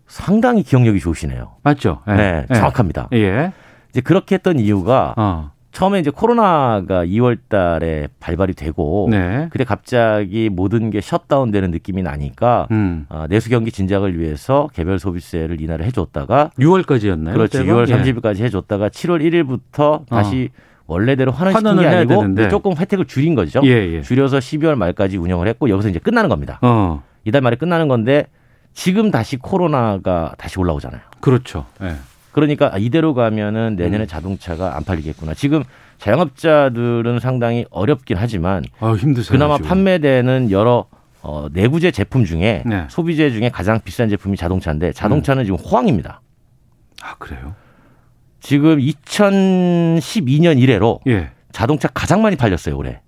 상당히 기억력이 좋으시네요. 맞죠? 예. 네, 예. 정확합니다. 예. 이제 그렇게 했던 이유가 어. 처음에 이제 코로나가 2월 달에 발발이 되고 네. 그때 갑자기 모든 게 셧다운 되는 느낌이 나니까 음. 어, 내수 경기 진작을 위해서 개별 소비세를 인하를 해 줬다가 6월까지였나요? 그렇죠. 그때가? 6월 예. 30일까지 해 줬다가 7월 1일부터 다시 원래대로 환원시킨 게 아니고. 조금 혜택을 줄인 거죠. 예, 예. 줄여서 12월 말까지 운영을 했고 여기서 이제 끝나는 겁니다. 어. 이달 말에 끝나는 건데 지금 다시 코로나가 다시 올라오잖아요. 그렇죠. 예. 그러니까 아, 이대로 가면은 음. 내년에 자동차가 안 팔리겠구나. 지금 자영업자들은 상당히 어렵긴 하지만 아, 힘드세요. 그나마 지금. 판매되는 여러 어, 내구재 제품 중에 네. 소비재 중에 가장 비싼 제품이 자동차인데 자동차는 지금 호황입니다. 아, 그래요? 지금 2012년 이래로 예. 자동차 가장 많이 팔렸어요 올해.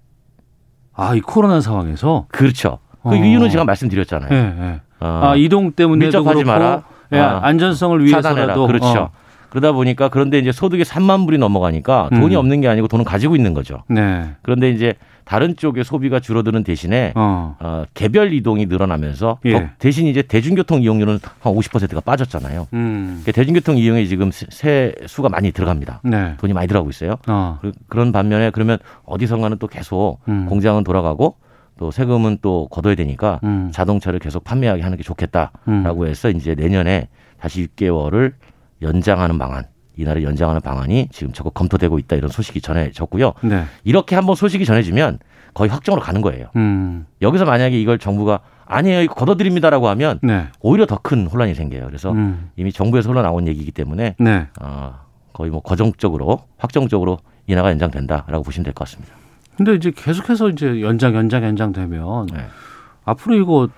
아, 이 코로나 상황에서 그렇죠. 그 어. 이유는 제가 말씀드렸잖아요. 예, 예. 어, 아, 이동 때문에도 밀접하지 그렇고 마라. 예, 아, 안전성을 차단해라. 위해서라도 그렇죠. 어. 그러다 보니까 그런데 이제 소득이 3만 불이 넘어가니까 돈이 음. 없는 게 아니고 돈은 가지고 있는 거죠. 네. 그런데 이제 다른 쪽의 소비가 줄어드는 대신에 어. 어, 개별 이동이 늘어나면서 예. 더- 대신 이제 대중교통 이용률은 한 50%가 빠졌잖아요. 음. 그러니까 대중교통 이용에 지금 세- 세 수가 많이 들어갑니다. 네. 돈이 많이 들어가고 있어요. 어. 그, 런 반면에 그러면 어디선가는 또 계속 음. 공장은 돌아가고 또 세금은 또 걷어야 되니까 음. 자동차를 계속 판매하게 하는 게 좋겠다라고 음. 해서 이제 내년에 다시 6개월을 연장하는 방안, 이날을 연장하는 방안이 지금 적극 검토되고 있다 이런 소식이 전해졌고요. 네. 이렇게 한번 소식이 전해지면 거의 확정으로 가는 거예요. 음. 여기서 만약에 이걸 정부가 아니에요, 이거 걷어드립니다라고 하면 네. 오히려 더 큰 혼란이 생겨요. 그래서 음. 이미 정부에서 흘러나온 얘기이기 때문에 네. 어, 거의 뭐 거정적으로 확정적으로 인하가 연장된다라고 보시면 될 것 같습니다. 근데 이제 계속해서 이제 연장 연장 연장되면 네. 앞으로 이거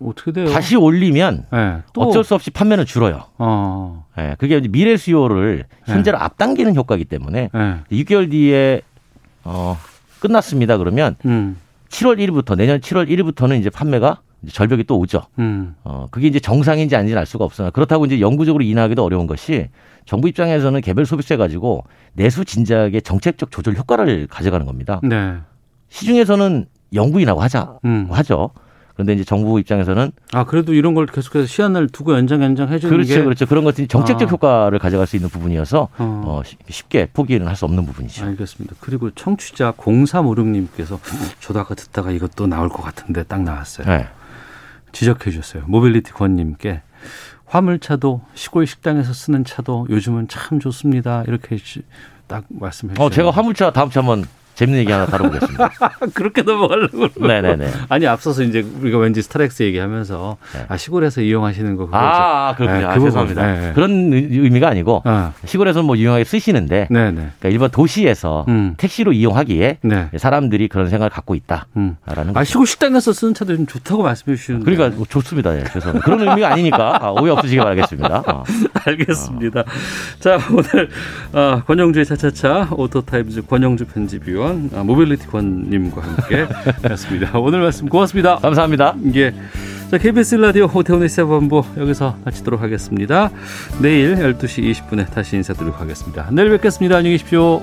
어떻게 돼요? 다시 올리면 네, 또 어쩔 수 없이 판매는 줄어요. 어. 예, 그게 미래 수요를 현재로 앞당기는 효과이기 때문에 네. 6개월 뒤에 어, 끝났습니다. 그러면 음. 7월 1일부터 내년 7월 1일부터는 이제 판매가 절벽이 또 오죠. 음. 어, 그게 이제 정상인지 아닌지는 알 수가 없으나 그렇다고 이제 영구적으로 인하하기도 어려운 것이 정부 입장에서는 개별 소비세 가지고 내수 진작의 정책적 조절 효과를 가져가는 겁니다. 네. 시중에서는 영구 인하고 하자 음. 하죠. 그런데 이제 정부 입장에서는 아 그래도 이런 걸 계속해서 시한을 두고 연장 연장 해주는 그렇죠, 게 그렇죠. 그런 것들이 정책적 아. 효과를 가져갈 수 있는 부분이어서 어. 어, 쉽- 쉽게 포기는 할 수 없는 부분이죠. 알겠습니다. 그리고 청취자 0356님께서 저도 아까 듣다가 이것도 나올 것 같은데 딱 나왔어요. 네. 지적해 주셨어요. 모빌리티 권님께 화물차도 시골 식당에서 쓰는 차도 요즘은 참 좋습니다. 이렇게 시- 딱 말씀해 주셨어요. 어, 제가 화물차 다음 주 한번 재밌는 얘기 하나 다뤄보겠습니다. 그렇게 넘어가려고. 네네네. 아니 앞서서 이제 우리가 왠지 스타렉스 얘기하면서 아 시골에서 이용하시는 거 아, 아, 그렇군요. 네, 아, 그. 죄송합니다. 네, 네. 그런 의- 의미가 아니고 아. 시골에서는 뭐 유용하게 쓰시는데 네네. 그러니까 일반 도시에서 음. 택시로 이용하기에 네. 사람들이 그런 생각을 갖고 음. 있다라는 아 시골 식당에서 쓰는 차도 좀 좋다고 말씀해 주시는데. 그러니까 뭐 좋습니다. 예, 죄송합니다. 그런 의미가 아니니까 아, 오해 없으시기 바라겠습니다. 어. 알겠습니다. 자 오늘 아, 권용주의 차차차 오토타임즈 권용주 편집위원 아, 모빌리티 권님과 함께 했습니다. 오늘 말씀 고맙습니다. 감사합니다. 예. 자 KBS 라디오 오태훈의 시사본부 여기서 마치도록 하겠습니다. 내일 12시 20분에 다시 인사드리도록 하겠습니다. 내일 뵙겠습니다. 안녕히 계십시오.